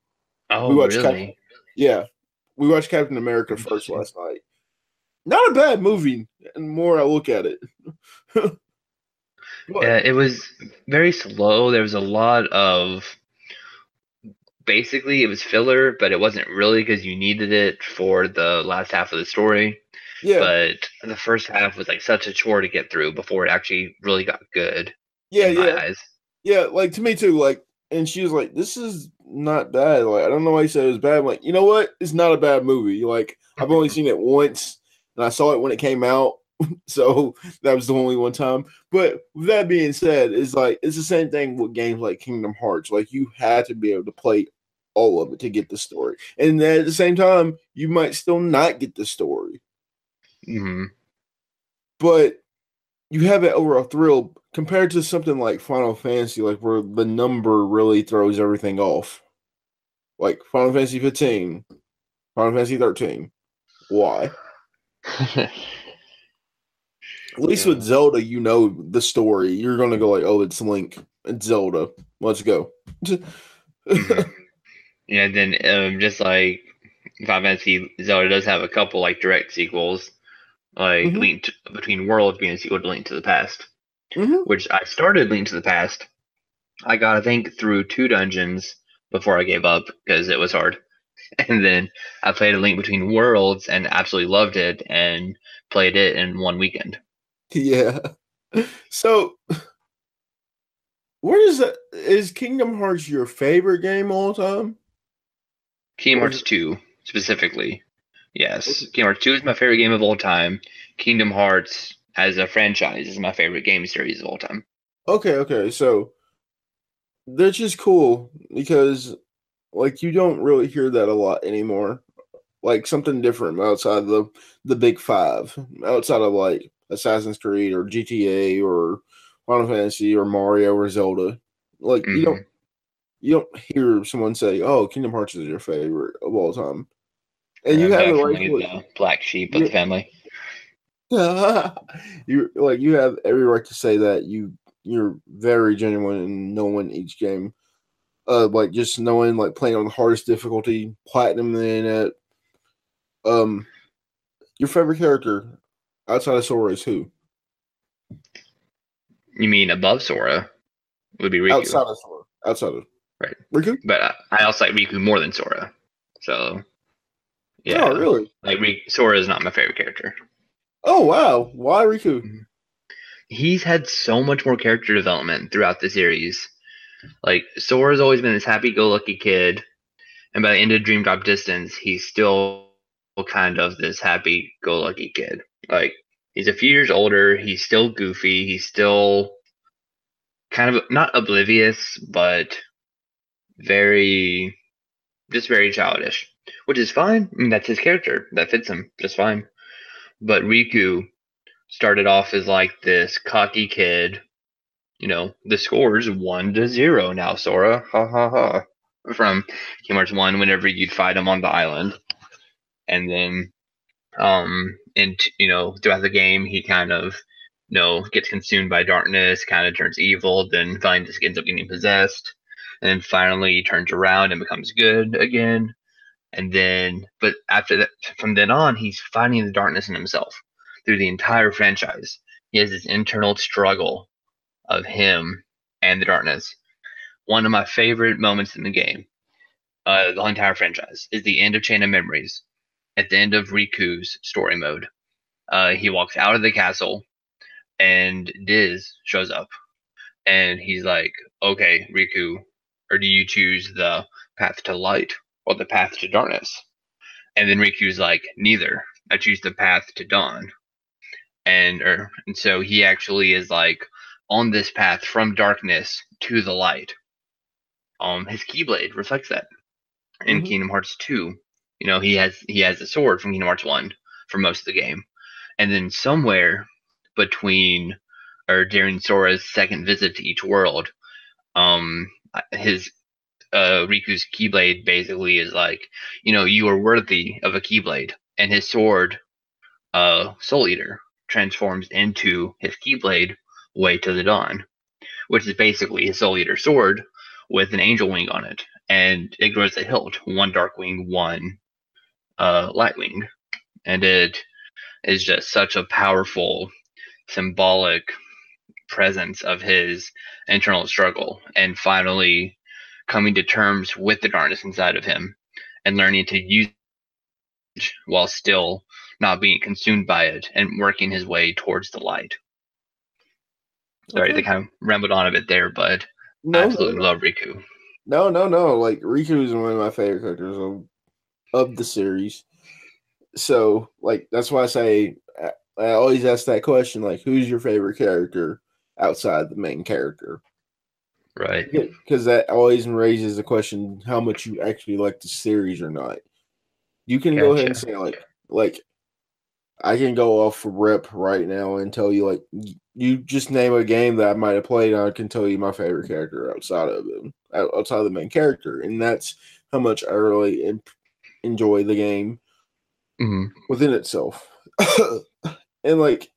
Oh, we watched really? yeah, we watched Captain America first last night. Not a bad movie. And more I look at it, Yeah, it was very slow. There was a lot of basically it was filler, but it wasn't really because you needed it for the last half of the story. Yeah, But the first half was like such a chore to get through before it actually really got good. yeah, yeah. Yeah, like to me too. Like, and she was like, "This is not bad." Like, I don't know why you said it was bad. I'm like, you know what? It's not a bad movie. Like, I've only seen it once, and I saw it when it came out, so that was the only one time. But with that being said, it's like it's the same thing with games like Kingdom Hearts. Like, you had to be able to play all of it to get the story. And then at the same time, you might still not get the story, hmm but you have it overall thrill compared to something like Final Fantasy, like where the number really throws everything off. Like Final Fantasy 15, Final Fantasy 13. Why? At least with Zelda, you know the story. You're gonna go like, "Oh, it's Link, it's Zelda. Let's go." Mhm. yeah, then um, just like Final Fantasy, Zelda does have a couple like direct sequels, like Mhm. Link to, Between Worlds being a sequel to Link to the Past, Mhm. which I started Link to the Past. I got I think through two dungeons before I gave up because it was hard, and then I played a Link Between Worlds and absolutely loved it and played it in one weekend. Yeah. So, where is that? Is Kingdom Hearts your favorite game all time? Kingdom Hearts 2 specifically. Yes. Kingdom Hearts 2 is my favorite game of all time. Kingdom Hearts as a franchise is my favorite game series of all time. Okay, okay. So, that's just cool because, like, you don't really hear that a lot anymore. Like something different outside the the big five, outside of like Assassin's Creed or GTA or Final Fantasy or Mario or Zelda. Like you mm-hmm. don't you don't hear someone say, "Oh, Kingdom Hearts is your favorite of all time," and you have to- the black sheep of the family. you like you have every right to say that you you're very genuine in knowing each game. Uh, like just knowing like playing on the hardest difficulty, platinum in it. Um, your favorite character outside of Sora is who? You mean above Sora would be Riku, Outside of Sora, outside of Right. Riku. but I, I also like Riku more than Sora. So yeah, Oh, really? like Sora is not my favorite character. Oh, wow. Why Riku? Mm-hmm. he's had so much more character development throughout the series. Like Sora's always been this happy-go-lucky kid, and by the end of Dream Drop Distance, he's still kind of this happy-go-lucky kid. Like he's a few years older, he's still goofy, he's still kind of not oblivious, but very just very childish, which is fine. I mean, that's his character. That fits him just fine. But Riku started off as like this cocky kid. You know, the score's one to zero now, Sora. Ha ha ha. From Kingdom 1, whenever you'd fight him on the island. And then, um, and, you know, throughout the game, he kind of, you know, gets consumed by darkness, kind of turns evil, then finally just ends up getting possessed. And then finally turns around and becomes good again. And then, but after that, from then on, he's fighting the darkness in himself through the entire franchise. He has this internal struggle of him and the darkness. One of my favorite moments in the game, uh, the entire franchise, is the end of Chain of Memories. At the end of Riku's story mode, uh, he walks out of the castle, and Diz shows up, and he's like, "Okay, Riku, or do you choose the path to light or the path to darkness?" And then Riku's like, "Neither. I choose the path to dawn." and or and so he actually is like on this path from darkness to the light. Um, his keyblade reflects that. In Mhm. Kingdom Hearts two, you know he has he has the sword from Kingdom Hearts one for most of the game, and then somewhere between or during Sora's second visit to each world, um, his uh Riku's keyblade basically is like, you know, you are worthy of a keyblade, and his sword, uh, Soul Eater, transforms into his Keyblade Way to the Dawn, which is basically his Soul Eater sword with an angel wing on it, and it grows a hilt, one dark wing, one uh, light wing, and it is just such a powerful, symbolic presence of his internal struggle, and finally coming to terms with the darkness inside of him, and learning to use it while still not being consumed by it and working his way towards the light. Sorry, Okay. they kind of rambled on a bit there, but I No, no, absolutely love Riku. no, no, no. Like Riku is one of my favorite characters of, of the series. So, like, that's why I say I- I always ask that question: like, who's your favorite character outside the main character? Right. because that always raises the question how much you actually like the series or not. You can go ahead and say like like I can go off rip right now and tell you like you just name a game that I might have played and I can tell you my favorite character outside of out- outside of the main character and that's how much I really en- enjoy the game hmm within itself. and like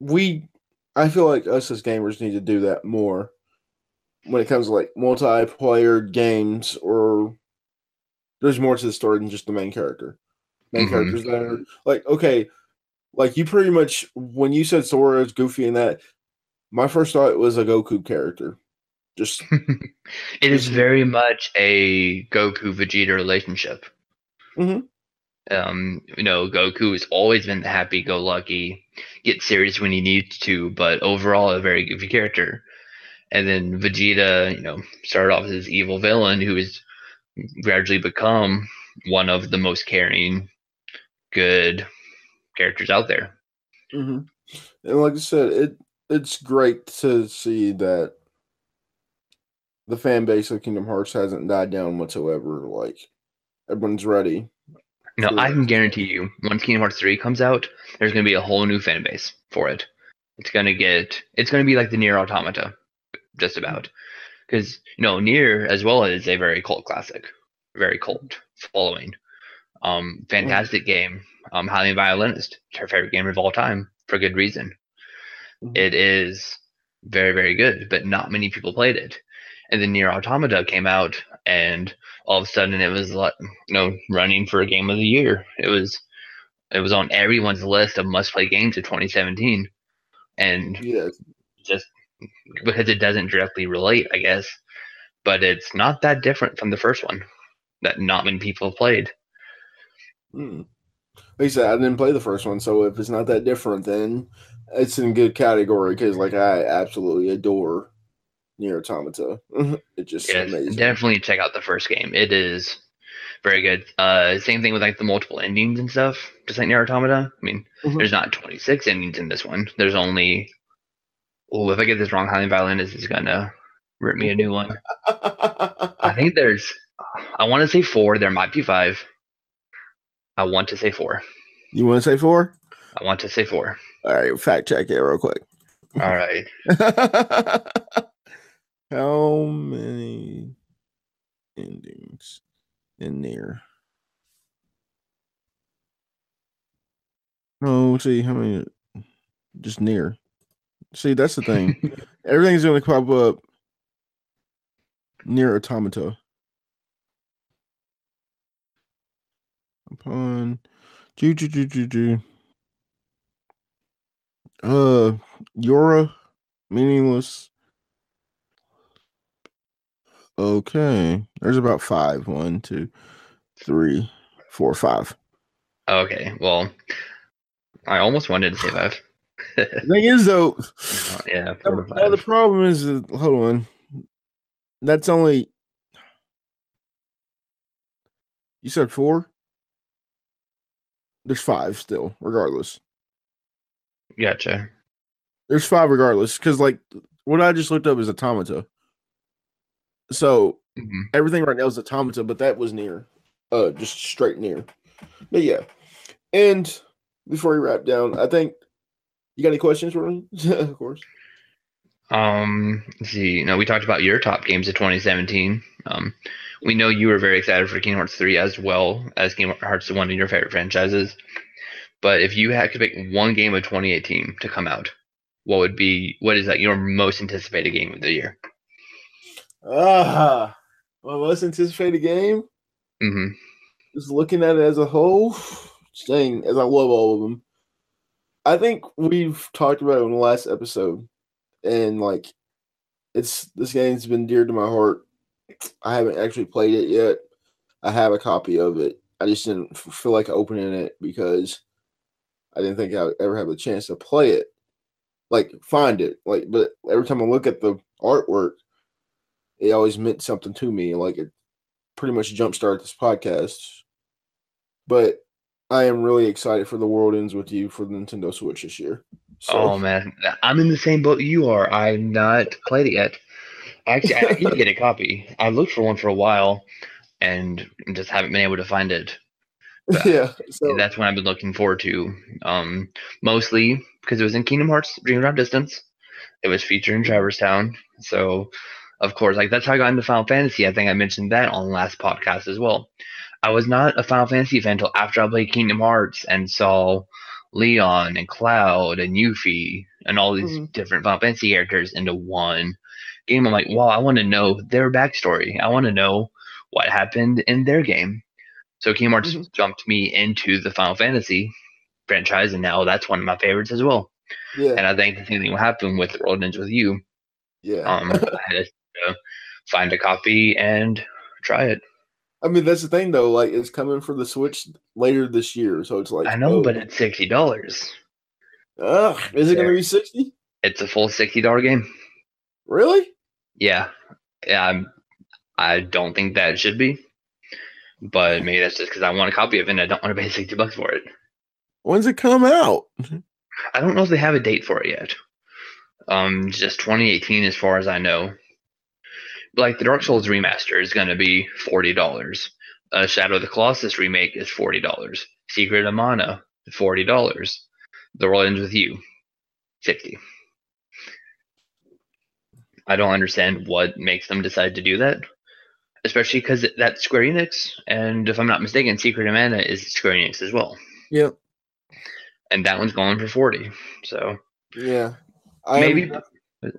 we I feel like us as gamers need to do that more when it comes to like multiplayer games or there's more to the story than just the main character. Main Mhm. characters that are like okay, like you pretty much when you said Sora's Goofy and that, my first thought was a Goku character. Just it is very much a Goku Vegeta relationship. Mhm. Um, you know, Goku has always been the happy-go-lucky, get serious when he needs to, but overall a very goofy character. And then Vegeta, you know, started off as this evil villain who has gradually become one of the most caring, good characters out there. hmm And like I said, it it's great to see that the fan base of Kingdom Hearts hasn't died down whatsoever. Like everyone's ready. No, I can guarantee you, once Kingdom Hearts 3 comes out, there's going to be a whole new fan base for it. It's going to get, it's going to be like the NieR Automata, just about. Because, you know, NieR as well is a very cult classic, very cult following. Um, fantastic game. Um, Highly Violinist, it's her favorite game of all time for good reason. Mhm. It is very, very good, but not many people played it. And then NieR Automata came out, and all of a sudden it was like, you know, running for a game of the year. It was, it was on everyone's list of must-play games of 2017, and Yeah. just because it doesn't directly relate, I guess, but it's not that different from the first one that not many people have played. Mm. Like I said, I didn't play the first one, so if it's not that different, then it's in good category because like I absolutely adore NieR Automata. it's just Yes, amazing. definitely check out the first game. It is very good. Uh, same thing with like the multiple endings and stuff, just like NieR Automata. I mean, Mhm. there's not 26 endings in this one. There's only. Oh, if I get this wrong, Highly Violinist is gonna rip me a new one. I think there's. I want to say four. There might be five. I want to say four. you want to say four? I want to say four. All right, fact check it real quick. All right. How many endings in NieR? No, oh, see how many just NieR. See, that's the thing. Everything's gonna pop up NieR Automata. Upon do do do do do. Uh Yora meaningless. Okay. There's about five. One, two, three, four, five. Okay. Well, I almost wanted to say five. The thing is though, Uh, yeah, now the problem is hold on. That's only you said four? There's five still, regardless. Gotcha. There's five regardless. Cause like what I just looked up is automata. So Mhm. everything right now is automata, but that was NieR. Uh just straight NieR. But yeah. And before we wrap down, I think you got any questions for me? of course. Um, let's see. No, we talked about your top games of 2017. Um, we know you were very excited for Kingdom Hearts 3 as well as Kingdom Hearts one of your favorite franchises. But if you had to pick one game of 2018 to come out, what would be what is that your most anticipated game of the year? Ah my most anticipated game. Mm-hmm. Just looking at it as a whole, saying as I love all of them. I think we've talked about it in the last episode, and like, it's this game's been dear to my heart. I haven't actually played it yet. I have a copy of it. I just didn't feel like opening it because I didn't think I would ever have a chance to play it, like find it. Like, but every time I look at the artwork, it always meant something to me. Like it pretty much jumpstart this podcast. But I am really excited for the World Ends with You for the Nintendo Switch this year. So Oh man, I'm in the same boat you are. I've not played it yet. Actually, I need to get a copy. I looked for one for a while, and just haven't been able to find it. But yeah. So that's what I've been looking forward to. Um, mostly because it was in Kingdom Hearts Dream Drop Distance. It was featured in Traverse Town. So, of course, like that's how I got into Final Fantasy. I think I mentioned that on the last podcast as well. I was not a Final Fantasy fan until after I played Kingdom Hearts and saw Leon and Cloud and Yuffie and all these Mhm. different Final Fantasy characters into one game. I'm like, wow, I want to know their backstory. I want to know what happened in their game. So Kingdom Hearts Mhm. jumped me into the Final Fantasy franchise, and now that's one of my favorites as well. yeah, And I think the same thing will happen with World Ends with You. yeah. Um, I had to find a copy and try it. I mean, that's the thing though. Like, it's coming for the Switch later this year, so it's like I know, oh, but it's sixty dollars. ugh, is it going to be sixty? It's a full sixty dollar game. Really? Yeah, yeah. I'm, I don't think that it should be, but maybe that's just because I want a copy of it and I don't want to pay sixty bucks for it. When's it come out? I don't know if they have a date for it yet. Um, just 2018 as far as I know. Like the Dark Souls remaster is going to be forty dollars. Uh, Shadow of the Colossus remake is forty dollars. Secret of Mana, forty dollars. The World Ends with You, sixty. I don't understand what makes them decide to do that, especially because that's Square Enix, and if I'm not mistaken, Secret of Mana is Square Enix as well, Yep. and that one's going for forty. So Yeah. I maybe am-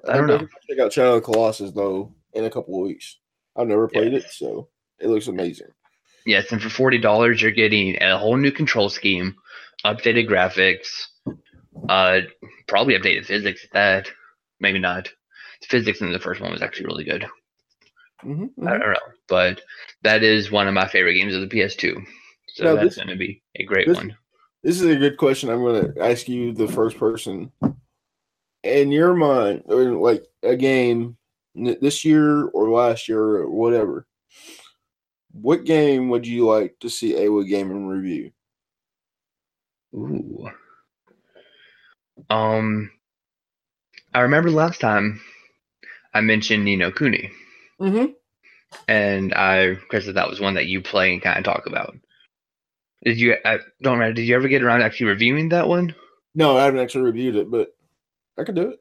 I don't know. definitely Check out Shadow of the Colossus though in a couple of weeks. I've never played it, so it looks amazing. Yes, and for forty dollars, you're getting a whole new control scheme, updated graphics, uh, probably updated physics. At that, maybe not. The physics in the first one was actually really good. hmm I don't know, but that is one of my favorite games of the PS2. So Now, that's going to be a great this- one. This is a good question. I'm going to ask you the first person. In your mind, or like a game this year or last year or whatever, what game would you like to see a AWA Gaming review? Ooh. Um, I remember last time I mentioned Ni no Kuni, Mm-hmm. and I, Chris, that was one that you play and kind of talk about. Did you? I don't remember. Did you ever get around to actually reviewing that one? No, I haven't actually reviewed it, but I could do it.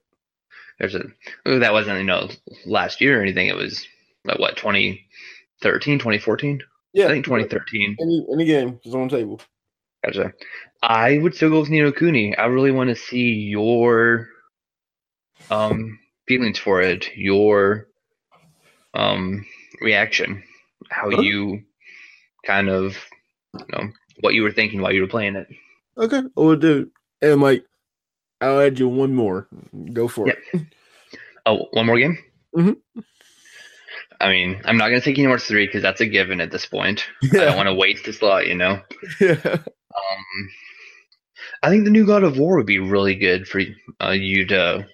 There's a that wasn't you know last year or anything. It was like what 2013, 2014. Yeah, I think 2013. Any any game is on the table. Gotcha. I would still go with Ni no Kuni. I really want to see your um feelings for it, your um reaction, how you kind of you know what you were thinking while you were playing it. Okay, we'll do. And Mike, I'll add you one more. Go for Yep. Oh, one more game. Mhm. I mean, I'm not gonna take Kingdom Hearts three because that's a given at this point. it. I don't want to waste a slot, you know. yeah. Um, I think the new God of War would be really good for uh, you to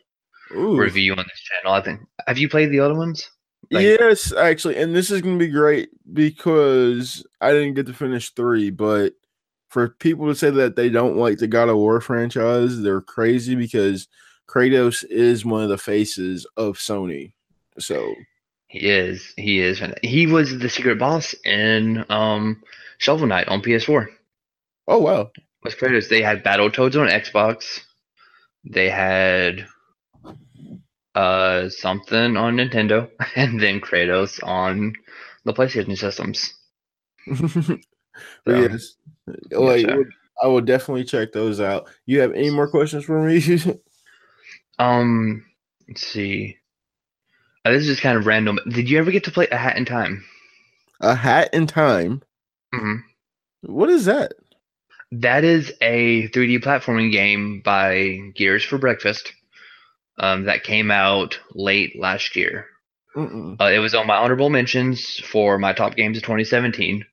Ooh. review on this channel. I think. Have you played the other ones? Like- yes, actually, and this is gonna be great because I didn't get to finish three, but for people to say that they don't like the God of War franchise, they're crazy because Kratos is one of the faces of Sony. So He is. He is. He was the secret boss in um, Shovel Knight on PS4. oh wow. Was Kratos? They had Battletoads on Xbox. They had uh something on Nintendo, and then Kratos on the PlayStation systems. But yes. Like. I will definitely check those out. You have any more questions for me? Um, let's see. Uh, this is just kind of random. Did you ever get to play A Hat in Time? A hat in time. hmm What is that? That is a 3D platforming game by Gears for Breakfast. Um, that came out late last year. Uh, it was on my honorable mentions for my top games of 2017.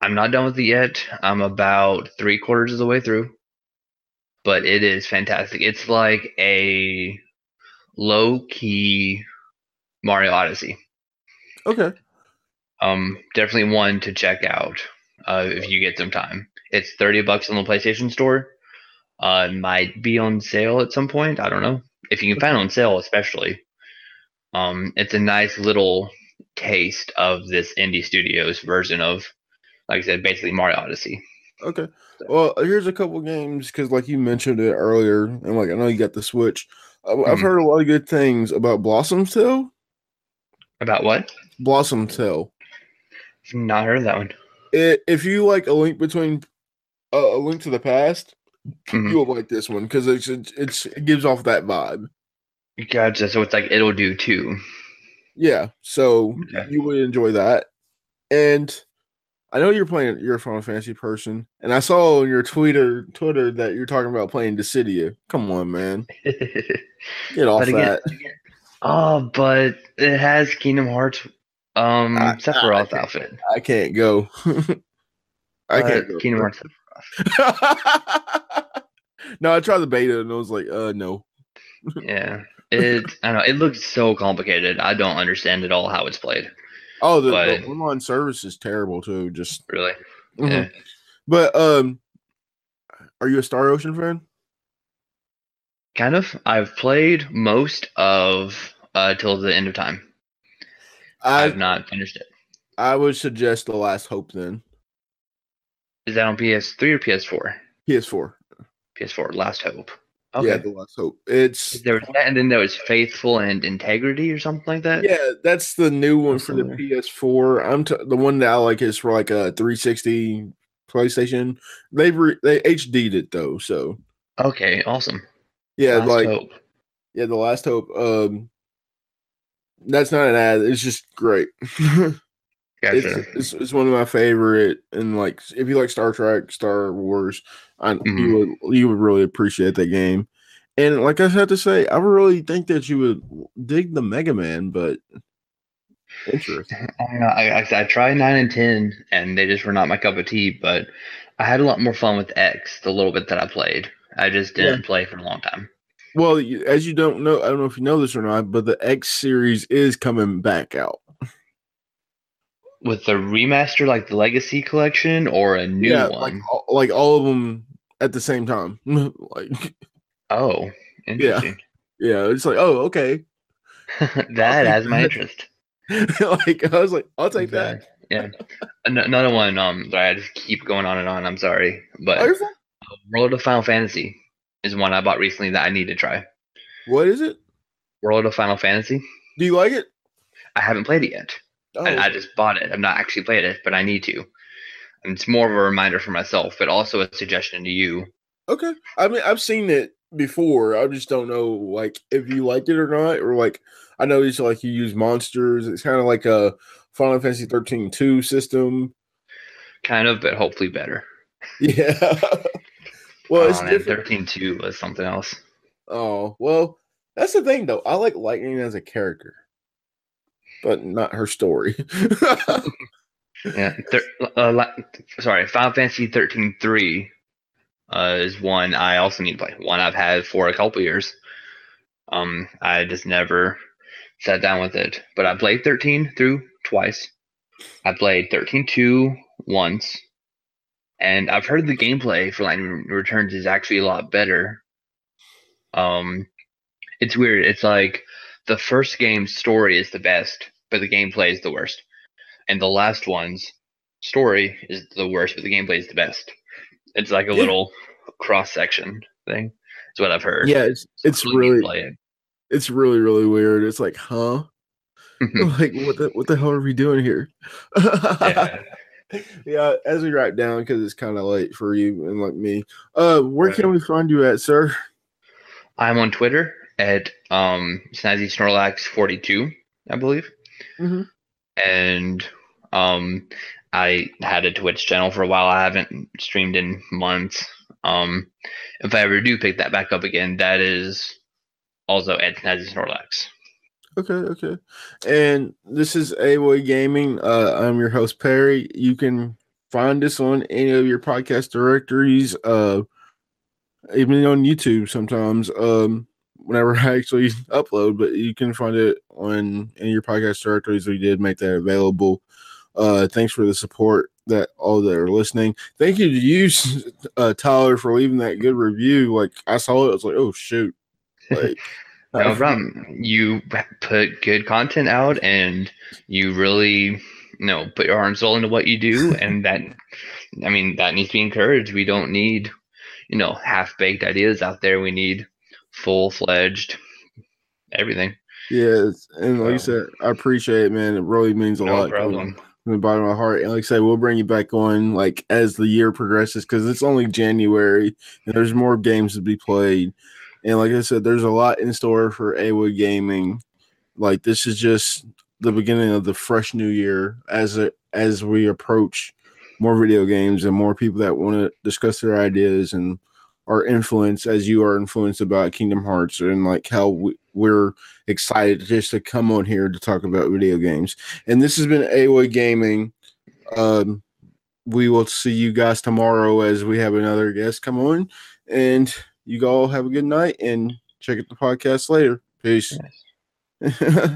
I'm not done with it yet. I'm about three quarters of the way through, but it is fantastic. It's like a low key Mario Odyssey. Okay. Um, definitely one to check out uh, if you get some time. It's 30 bucks on the PlayStation Store. Uh, might be on sale at some point. I don't know if you can find it on sale, especially. Um, it's a nice little taste of this indie studios version of, like I said, basically Mario Odyssey. Okay. Well, here's a couple games because, like you mentioned it earlier, and like I know you got the Switch. I've Mhm. heard a lot of good things about Blossom's Tale. About what? Blossom Tale. Not heard of that one. It, if you like a link between uh, a link to the past, Mhm. you will like this one because it's, it's it's it gives off that vibe. Gotcha. So it's like it'll do too. Yeah, so Okay. you would enjoy that. And I know you're playing. You're a Final Fantasy person, and I saw on your Twitter Twitter that you're talking about playing Dissidia. Come on, man, get off again, that. oh, but it has Kingdom Hearts um I- I Sephiroth can't- outfit. I can't go. I Uh, can't go. Kingdom Hearts. no, I tried the beta and I was like, uh, no. Yeah. It I don't know, it looks so complicated. I don't understand at all how it's played. Oh, the, But- the online service is terrible too. Just, Really. Mhm. Yeah. but um, are you a Star Ocean fan? Kind of. I've played most of uh till the end of time. I I've not finished it. I would suggest the Last Hope then. Is that on PS3 or PS4? PS4. PS4, Last Hope. Okay. Yeah, the Last Hope. It's there was that, and then there was Faithful and Integrity or something like that. yeah, that's the new one That's for the similar. PS4. I'm t- the one that I like is for like a 360 PlayStation. They've re- they HD'd it though, so Okay, awesome. yeah, Last like Hope. yeah, the Last Hope. Um, that's not an ad. It's just great. Gotcha. it's, it's it's one of my favorite, and like if you like Star Trek, Star Wars, I, Mhm. you would you would really appreciate that game. And like I had to say, I really think that you would dig the Mega Man, but interesting. I know. I, I, I tried nine and ten, and they just were not my cup of tea. But I had a lot more fun with X. The little bit that I played, I just didn't play for a long time. Well, as you don't know, I don't know if you know this or not, but the X series is coming back out. With the remaster, like the Legacy Collection, or a new yeah, one. like all, like all of them at the same time. like oh, interesting. yeah, it's like oh okay. that has my interest. like I was like, I'll take that. Yeah. An- Another one. Um, sorry, I just keep going on and on. I'm sorry, but Oh. World of Final Fantasy is one I bought recently that I need to try. What is it? World of Final Fantasy. Do you like it? I haven't played it yet. Oh, I, I just bought it. I've not actually played it, but I need to. And it's more of a reminder for myself, but also a suggestion to you. okay. I mean, I've seen it before. I just don't know like if you like it or not, or like I know it's like you use monsters. It's kind of like a Final Fantasy 13 2 system. Kind of, but hopefully better. Yeah. well, it's oh, man, different. 13.2 was something else. Oh, well, that's the thing though. I like Lightning as a character, but not her story. Yeah. Thir- uh, sorry, Final Fantasy 13.3 uh, is one I also need to play. One I've had for a couple years. Um, I just never sat down with it. But I played 13 through twice. I played 13.2 once. And I've heard the gameplay for Lightning Returns is actually a lot better. Um, it's weird. It's like the first game's story is the best, but the gameplay is the worst. And the last one's story is the worst, but the gameplay is the best. It's like a Yeah. little cross section thing. That's what I've heard. yeah, it's So it's really it. it's really really weird. It's like, huh? Like what the what the hell are we doing here? yeah. yeah, as we write down because it's kind of late for you and like me. Uh, where Right. can we find you at, sir? I'm on Twitter at um Snazzy Snorlax 42, I believe. Mhm. And um I had a Twitch channel for a while. I haven't streamed in months. Um if I ever do pick that back up again, that is also at Snazzy Snorlax. Okay, okay. And this is Avoy Gaming. Uh, I'm your host Perry. You can find us on any of your podcast directories. Uh, even on YouTube sometimes. Um, whenever I actually upload, but you can find it on any of your podcast directories. We did make that available. Uh, thanks for the support that all that are listening. Thank you to you, uh, Tyler, for leaving that good review. Like I saw it, I was like, oh shoot. Like, No problem. You put good content out, and you really, you know, put your heart and soul into what you do, and that, I mean, that needs to be encouraged. We don't need, you know, half baked ideas out there. We need full fledged everything. Yes, and like you said, I appreciate it, man. It really means a No lot. problem. from the bottom of my heart. And like I said, we'll bring you back on like as the year progresses because it's only January and there's more games to be played. And like I said, there's a lot in store for AWA Gaming. Like this is just the beginning of the fresh new year as it as we approach more video games and more people that want to discuss their ideas and are influenced as you are influenced about Kingdom Hearts and like how we, we're excited just to come on here to talk about video games. And this has been AWA Gaming. Um, we will see you guys tomorrow as we have another guest come on. And you all have a good night and check out the podcast later. Peace. Yes.